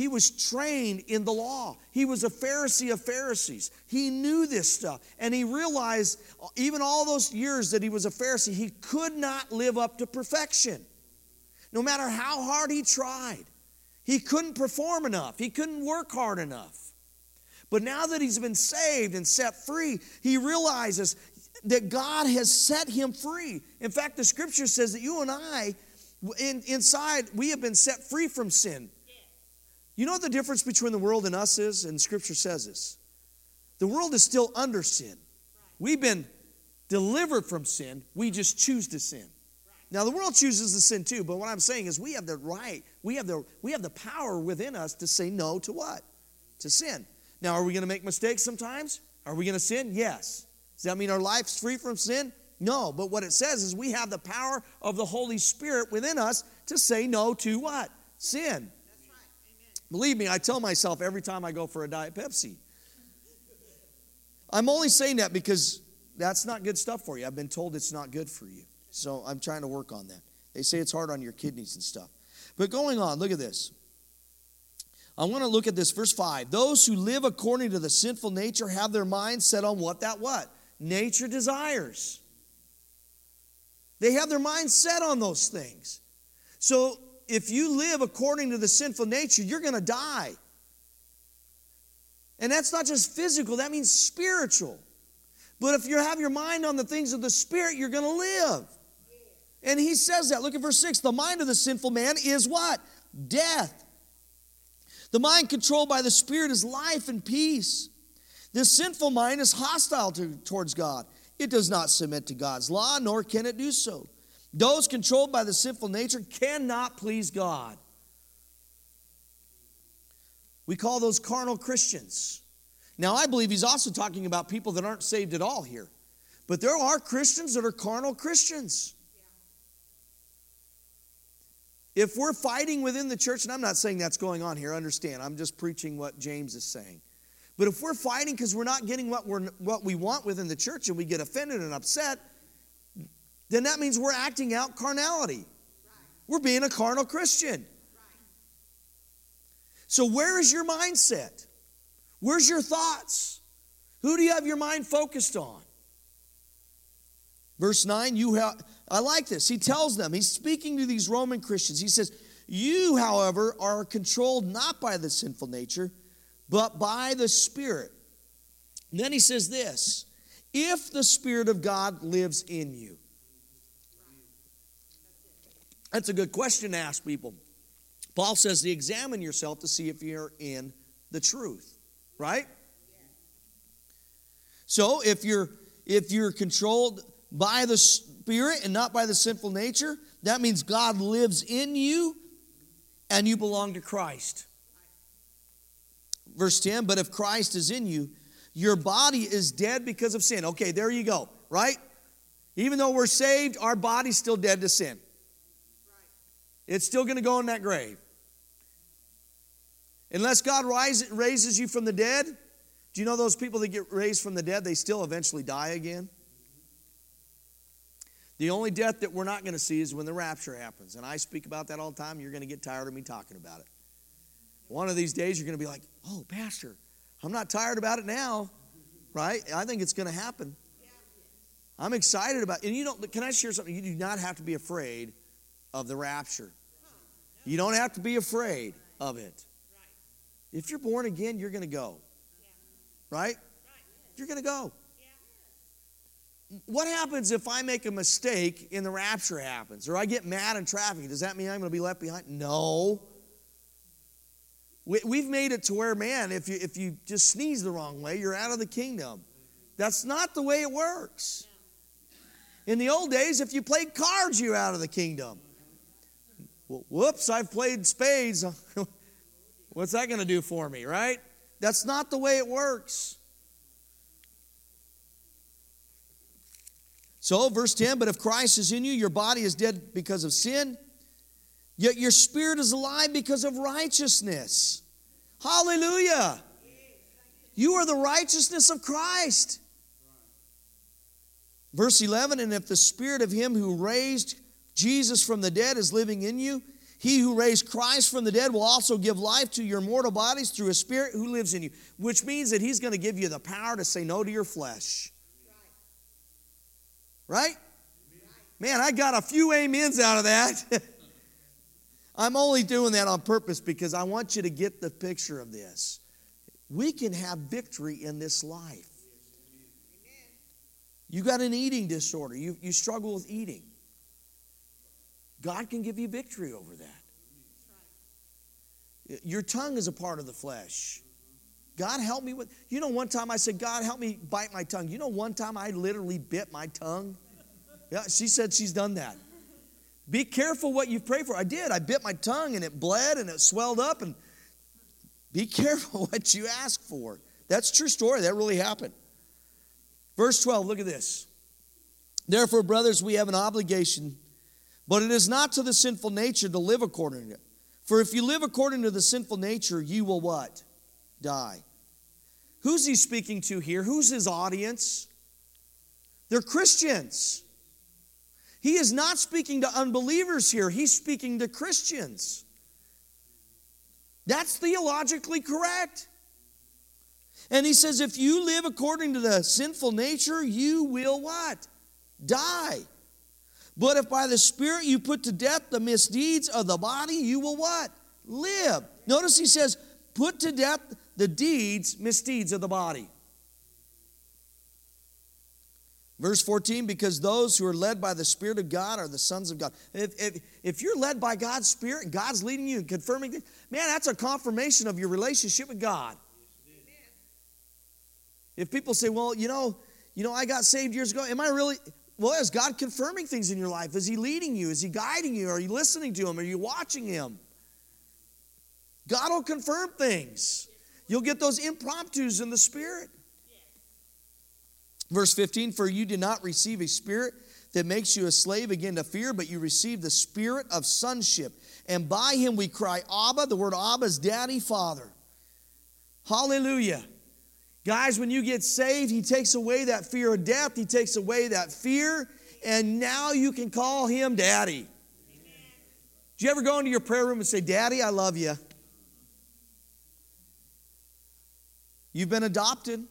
he was trained in the law. He was a Pharisee of Pharisees. He knew this stuff. And he realized, uh, even all those years that he was a Pharisee, he could not live up to perfection. No matter how hard he tried, he couldn't perform enough, he couldn't work hard enough. But now that he's been saved and set free, he realizes that God has set him free. In fact, the scripture says that you and I, in, inside, we have been set free from sin. You know what the difference between the world and us is? And scripture says this the world is still under sin. We've been delivered from sin, we just choose to sin. Now the world chooses to sin too, but what I'm saying is we have the right, we have the we have the power within us to say no to what? To sin. Now are we going to make mistakes sometimes? Are we going to sin? Yes. Does that mean our life's free from sin? No, but what it says is we have the power of the Holy Spirit within us to say no to what? Sin. Believe me, I tell myself every time I go for a Diet Pepsi. I'm only saying that because that's not good stuff for you. I've been told it's not good for you. So I'm trying to work on that. They say it's hard on your kidneys and stuff. But going on, look at this. I want to look at this verse 5. Those who live according to the sinful nature have their minds set on what that what? nature desires. They have their mind set on those things. So if you live according to the sinful nature, you're going to die. And that's not just physical, that means spiritual. But if you have your mind on the things of the Spirit, you're going to live. And he says that. Look at verse 6. The mind of the sinful man is what? Death. The mind controlled by the Spirit is life and peace. This sinful mind is hostile to, towards God. It does not submit to God's law, nor can it do so. Those controlled by the sinful nature cannot please God. We call those carnal Christians. Now, I believe he's also talking about people that aren't saved at all here. But there are Christians that are carnal Christians. If we're fighting within the church, and I'm not saying that's going on here, understand, I'm just preaching what James is saying. But if we're fighting because we're not getting what, we're, what we want within the church and we get offended and upset, then that means we're acting out carnality. We're being a carnal Christian. So, where is your mindset? Where's your thoughts? Who do you have your mind focused on? Verse 9, you have, I like this. He tells them, he's speaking to these Roman Christians. He says, You, however, are controlled not by the sinful nature, but by the Spirit. And then he says this if the Spirit of God lives in you. That's a good question to ask people. Paul says to examine yourself to see if you're in the truth, right? So if you're if you're controlled by the spirit and not by the sinful nature, that means God lives in you and you belong to Christ. Verse 10 But if Christ is in you, your body is dead because of sin. Okay, there you go, right? Even though we're saved, our body's still dead to sin. It's still going to go in that grave. Unless God rise, raises you from the dead, do you know those people that get raised from the dead, they still eventually die again? The only death that we're not going to see is when the rapture happens. And I speak about that all the time. You're going to get tired of me talking about it. One of these days, you're going to be like, oh, Pastor, I'm not tired about it now, right? I think it's going to happen. I'm excited about it. And you don't, can I share something? You do not have to be afraid of the rapture. You don't have to be afraid of it. If you're born again, you're going to go. Right? You're going to go. What happens if I make a mistake and the rapture happens or I get mad in traffic? Does that mean I'm going to be left behind? No. We, have made it to where, man, if you, if you just sneeze the wrong way, you're out of the kingdom. That's not the way it works. In the old days, if you played cards, you're out of the kingdom. Well, whoops, I've played spades. What's that going to do for me, right? That's not the way it works. So, verse 10 But if Christ is in you, your body is dead because of sin, yet your spirit is alive because of righteousness. Hallelujah. You are the righteousness of Christ. Verse 11 And if the spirit of him who raised Jesus from the dead is living in you, he who raised Christ from the dead will also give life to your mortal bodies through a spirit who lives in you, which means that he's going to give you the power to say no to your flesh. Right? Man, I got a few amens out of that. I'm only doing that on purpose because I want you to get the picture of this. We can have victory in this life. You got an eating disorder, you, you struggle with eating. God can give you victory over that. Your tongue is a part of the flesh. God help me with, you know, one time I said, God help me bite my tongue. You know, one time I literally bit my tongue. Yeah, she said she's done that. Be careful what you pray for. I did. I bit my tongue and it bled and it swelled up. And be careful what you ask for. That's true story. That really happened. Verse 12, look at this. Therefore, brothers, we have an obligation but it is not to the sinful nature to live according to it. For if you live according to the sinful nature, you will what? Die. Who's he speaking to here? Who's his audience? They're Christians. He is not speaking to unbelievers here, he's speaking to Christians. That's theologically correct. And he says, if you live according to the sinful nature, you will what? Die. But if by the Spirit you put to death the misdeeds of the body, you will what? Live. Notice he says, put to death the deeds, misdeeds of the body. Verse 14, because those who are led by the Spirit of God are the sons of God. If, if, if you're led by God's Spirit God's leading you and confirming man, that's a confirmation of your relationship with God. If people say, well, you know, you know, I got saved years ago, am I really, well, is God confirming things in your life? Is He leading you? Is He guiding you? Are you listening to Him? Are you watching Him? God will confirm things. You'll get those impromptus in the Spirit. Verse 15 For you did not receive a spirit that makes you a slave again to fear, but you received the spirit of sonship. And by him we cry, Abba. The word Abba is daddy, father. Hallelujah. Guys, when you get saved, He takes away that fear of death, He takes away that fear, and now you can call Him Daddy. Amen. Do you ever go into your prayer room and say, Daddy, I love you? You've been adopted.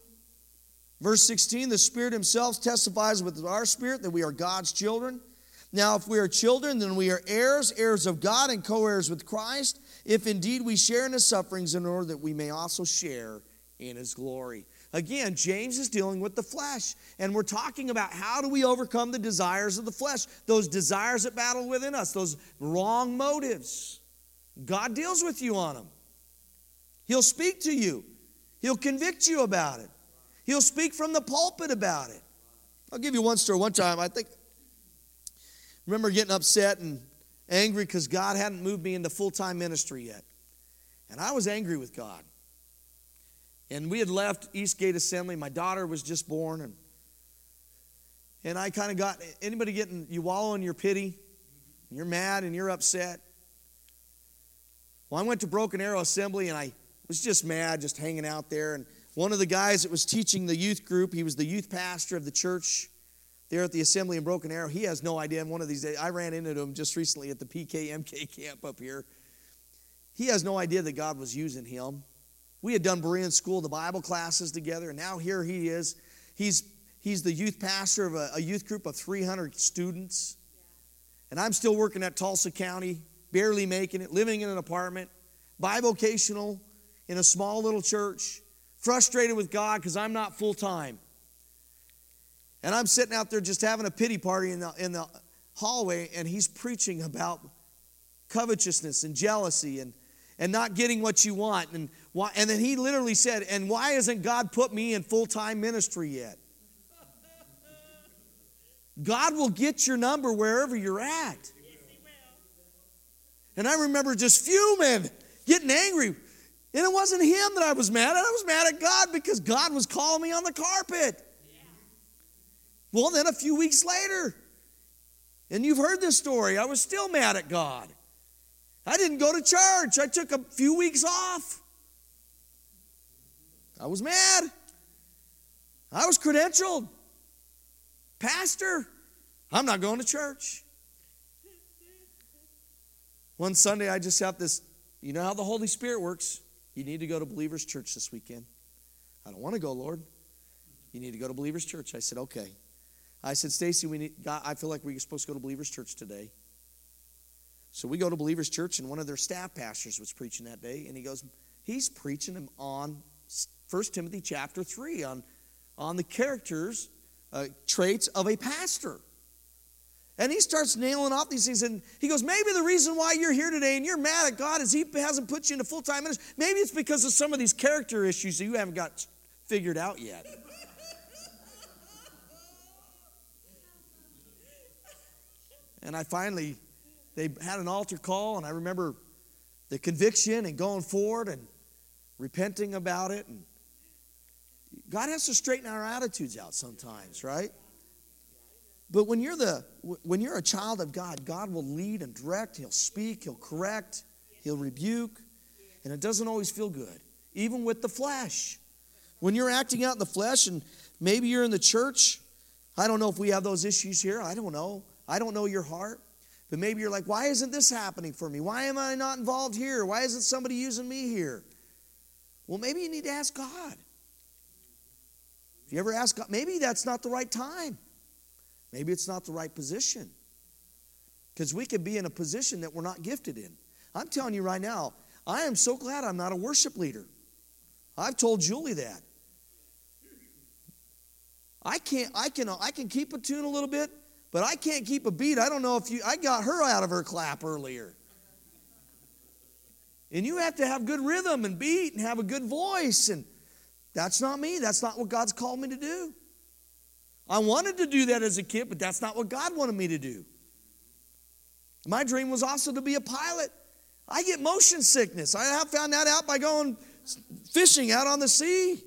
Verse 16 the Spirit Himself testifies with our spirit that we are God's children. Now, if we are children, then we are heirs, heirs of God, and co heirs with Christ, if indeed we share in His sufferings, in order that we may also share in his glory. Again, James is dealing with the flesh, and we're talking about how do we overcome the desires of the flesh, those desires that battle within us, those wrong motives. God deals with you on them. He'll speak to you, He'll convict you about it, He'll speak from the pulpit about it. I'll give you one story. One time, I think, remember getting upset and angry because God hadn't moved me into full time ministry yet. And I was angry with God. And we had left Eastgate Assembly. My daughter was just born. And, and I kind of got anybody getting, you wallow in your pity, you're mad and you're upset. Well, I went to Broken Arrow Assembly and I was just mad, just hanging out there. And one of the guys that was teaching the youth group, he was the youth pastor of the church there at the assembly in Broken Arrow. He has no idea. And one of these days, I ran into him just recently at the PKMK camp up here. He has no idea that God was using him. We had done Berean School, the Bible classes together, and now here he is. He's, he's the youth pastor of a, a youth group of 300 students. And I'm still working at Tulsa County, barely making it, living in an apartment, bivocational in a small little church, frustrated with God because I'm not full time. And I'm sitting out there just having a pity party in the, in the hallway, and he's preaching about covetousness and jealousy and and not getting what you want. And, why, and then he literally said, And why hasn't God put me in full time ministry yet? God will get your number wherever you're at. And I remember just fuming, getting angry. And it wasn't him that I was mad at. I was mad at God because God was calling me on the carpet. Well, then a few weeks later, and you've heard this story, I was still mad at God. I didn't go to church. I took a few weeks off. I was mad. I was credentialed. Pastor, I'm not going to church. One Sunday, I just have this you know how the Holy Spirit works. You need to go to Believers Church this weekend. I don't want to go, Lord. You need to go to Believers Church. I said, okay. I said, Stacy, we need. God, I feel like we're supposed to go to Believers Church today. So we go to Believers Church, and one of their staff pastors was preaching that day, and he goes, he's preaching on 1 Timothy chapter 3 on, on the characters, uh, traits of a pastor. And he starts nailing off these things. And he goes, Maybe the reason why you're here today and you're mad at God is he hasn't put you into full time ministry. Maybe it's because of some of these character issues that you haven't got figured out yet. and I finally, they had an altar call, and I remember the conviction and going forward and repenting about it. And God has to straighten our attitudes out sometimes, right? But when you're the when you're a child of God, God will lead and direct, he'll speak, he'll correct, he'll rebuke, and it doesn't always feel good, even with the flesh. When you're acting out in the flesh and maybe you're in the church, I don't know if we have those issues here. I don't know. I don't know your heart. But maybe you're like, why isn't this happening for me? Why am I not involved here? Why isn't somebody using me here? Well, maybe you need to ask God. If you ever ask God, maybe that's not the right time. Maybe it's not the right position. Because we could be in a position that we're not gifted in. I'm telling you right now, I am so glad I'm not a worship leader. I've told Julie that. I can't, I can, I can keep a tune a little bit, but I can't keep a beat. I don't know if you, I got her out of her clap earlier. And you have to have good rhythm and beat and have a good voice. And that's not me. That's not what God's called me to do. I wanted to do that as a kid, but that's not what God wanted me to do. My dream was also to be a pilot. I get motion sickness. I have found that out by going fishing out on the sea.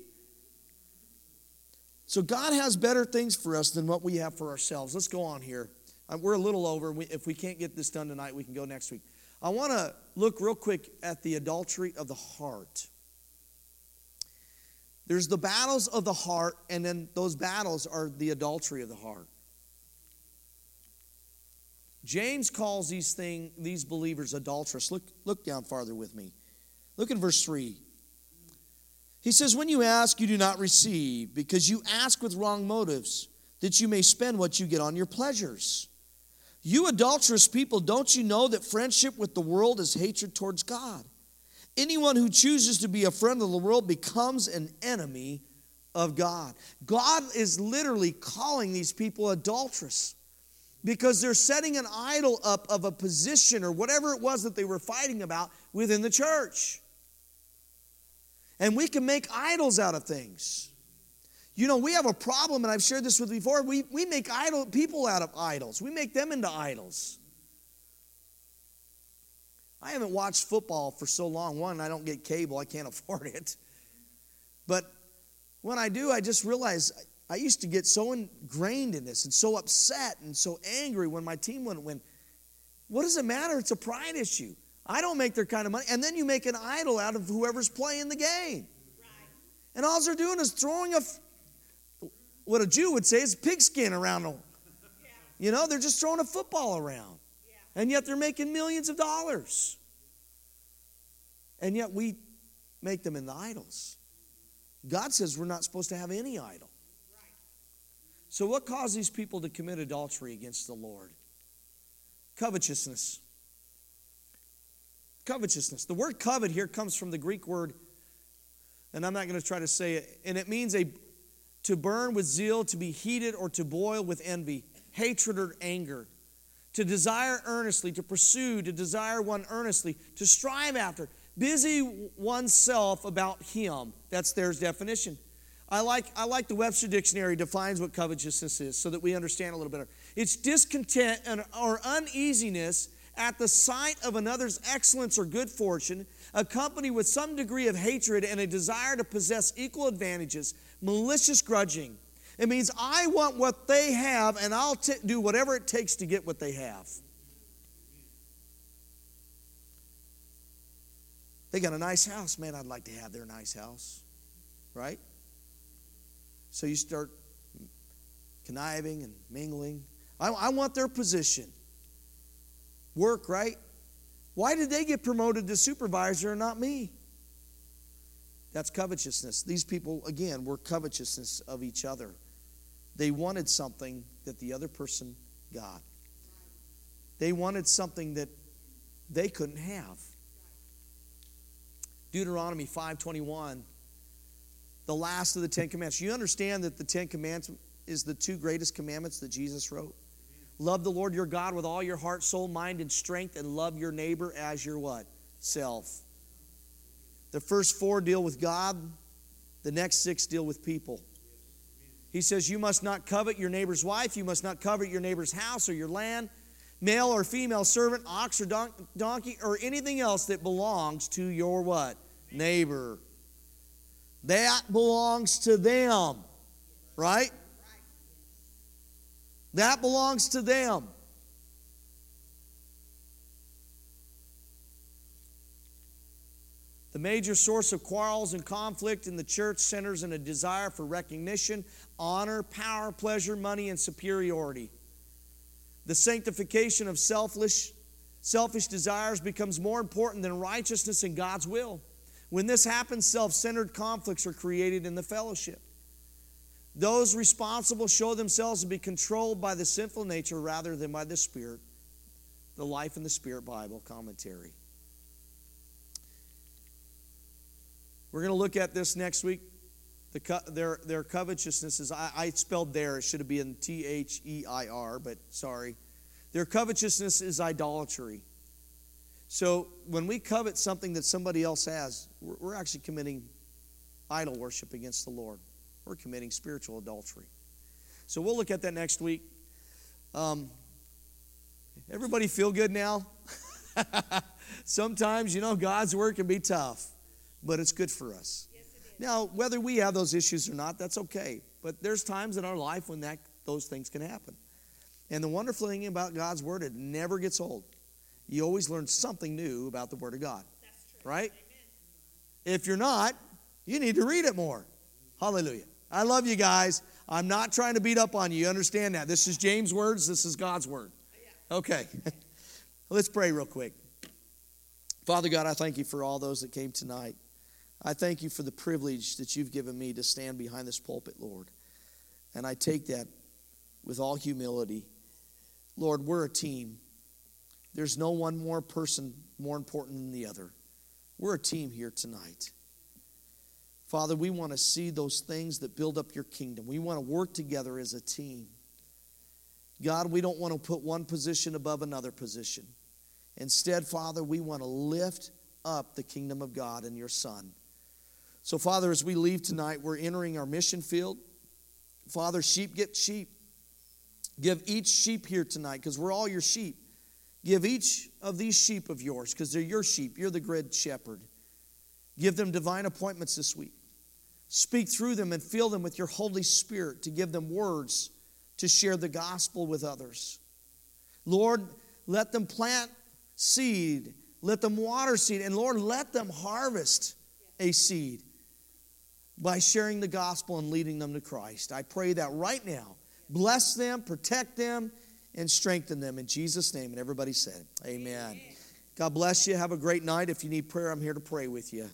So God has better things for us than what we have for ourselves. Let's go on here. Uh, we're a little over. If we can't get this done tonight, we can go next week. I want to look real quick at the adultery of the heart. There's the battles of the heart, and then those battles are the adultery of the heart. James calls these thing, these believers adulterous. Look, look down farther with me. Look at verse 3. He says, When you ask, you do not receive, because you ask with wrong motives, that you may spend what you get on your pleasures. You adulterous people, don't you know that friendship with the world is hatred towards God? Anyone who chooses to be a friend of the world becomes an enemy of God. God is literally calling these people adulterous because they're setting an idol up of a position or whatever it was that they were fighting about within the church. And we can make idols out of things. You know, we have a problem, and I've shared this with before. We, we make idol people out of idols. We make them into idols. I haven't watched football for so long. One, I don't get cable, I can't afford it. But when I do, I just realize I used to get so ingrained in this and so upset and so angry when my team wouldn't win. What does it matter? It's a pride issue. I don't make their kind of money. And then you make an idol out of whoever's playing the game. And all they're doing is throwing a, what a Jew would say is pigskin around them. You know, they're just throwing a football around and yet they're making millions of dollars. And yet we make them into idols. God says we're not supposed to have any idol. So, what caused these people to commit adultery against the Lord? Covetousness. Covetousness. The word covet here comes from the Greek word, and I'm not going to try to say it, and it means a to burn with zeal, to be heated, or to boil with envy, hatred, or anger to desire earnestly, to pursue, to desire one earnestly, to strive after, busy oneself about him. That's their definition. I like, I like the Webster Dictionary defines what covetousness is so that we understand a little better. It's discontent and, or uneasiness at the sight of another's excellence or good fortune, accompanied with some degree of hatred and a desire to possess equal advantages, malicious grudging. It means I want what they have and I'll t- do whatever it takes to get what they have. They got a nice house. Man, I'd like to have their nice house. Right? So you start conniving and mingling. I, I want their position. Work, right? Why did they get promoted to supervisor and not me? That's covetousness. These people, again, were covetousness of each other. They wanted something that the other person got. They wanted something that they couldn't have. Deuteronomy 5:21 the last of the 10 commandments. You understand that the 10 commandments is the two greatest commandments that Jesus wrote? Love the Lord your God with all your heart, soul, mind and strength and love your neighbor as your what? Self. The first four deal with God, the next six deal with people. He says, You must not covet your neighbor's wife, you must not covet your neighbor's house or your land, male or female servant, ox or don- donkey, or anything else that belongs to your what? Neighbor. That belongs to them, right? That belongs to them. The major source of quarrels and conflict in the church centers in a desire for recognition, honor, power, pleasure, money, and superiority. The sanctification of selfish, selfish desires becomes more important than righteousness and God's will. When this happens, self centered conflicts are created in the fellowship. Those responsible show themselves to be controlled by the sinful nature rather than by the Spirit. The Life in the Spirit Bible commentary. We're going to look at this next week. The, their, their covetousness is, I, I spelled there, it should have been T H E I R, but sorry. Their covetousness is idolatry. So when we covet something that somebody else has, we're, we're actually committing idol worship against the Lord. We're committing spiritual adultery. So we'll look at that next week. Um, everybody feel good now? Sometimes, you know, God's word can be tough but it's good for us. Yes, now, whether we have those issues or not, that's okay. But there's times in our life when that those things can happen. And the wonderful thing about God's word, it never gets old. You always learn something new about the word of God. Right? Amen. If you're not, you need to read it more. Hallelujah. I love you guys. I'm not trying to beat up on you. You understand that. This is James' words, this is God's word. Okay. Let's pray real quick. Father God, I thank you for all those that came tonight. I thank you for the privilege that you've given me to stand behind this pulpit, Lord. And I take that with all humility. Lord, we're a team. There's no one more person more important than the other. We're a team here tonight. Father, we want to see those things that build up your kingdom. We want to work together as a team. God, we don't want to put one position above another position. Instead, Father, we want to lift up the kingdom of God and your Son. So, Father, as we leave tonight, we're entering our mission field. Father, sheep get sheep. Give each sheep here tonight, because we're all your sheep. Give each of these sheep of yours, because they're your sheep. You're the great shepherd. Give them divine appointments this week. Speak through them and fill them with your Holy Spirit to give them words to share the gospel with others. Lord, let them plant seed, let them water seed, and Lord, let them harvest a seed by sharing the gospel and leading them to Christ. I pray that right now. Bless them, protect them, and strengthen them in Jesus' name. And everybody said, Amen. Amen. God bless you. Have a great night. If you need prayer, I'm here to pray with you.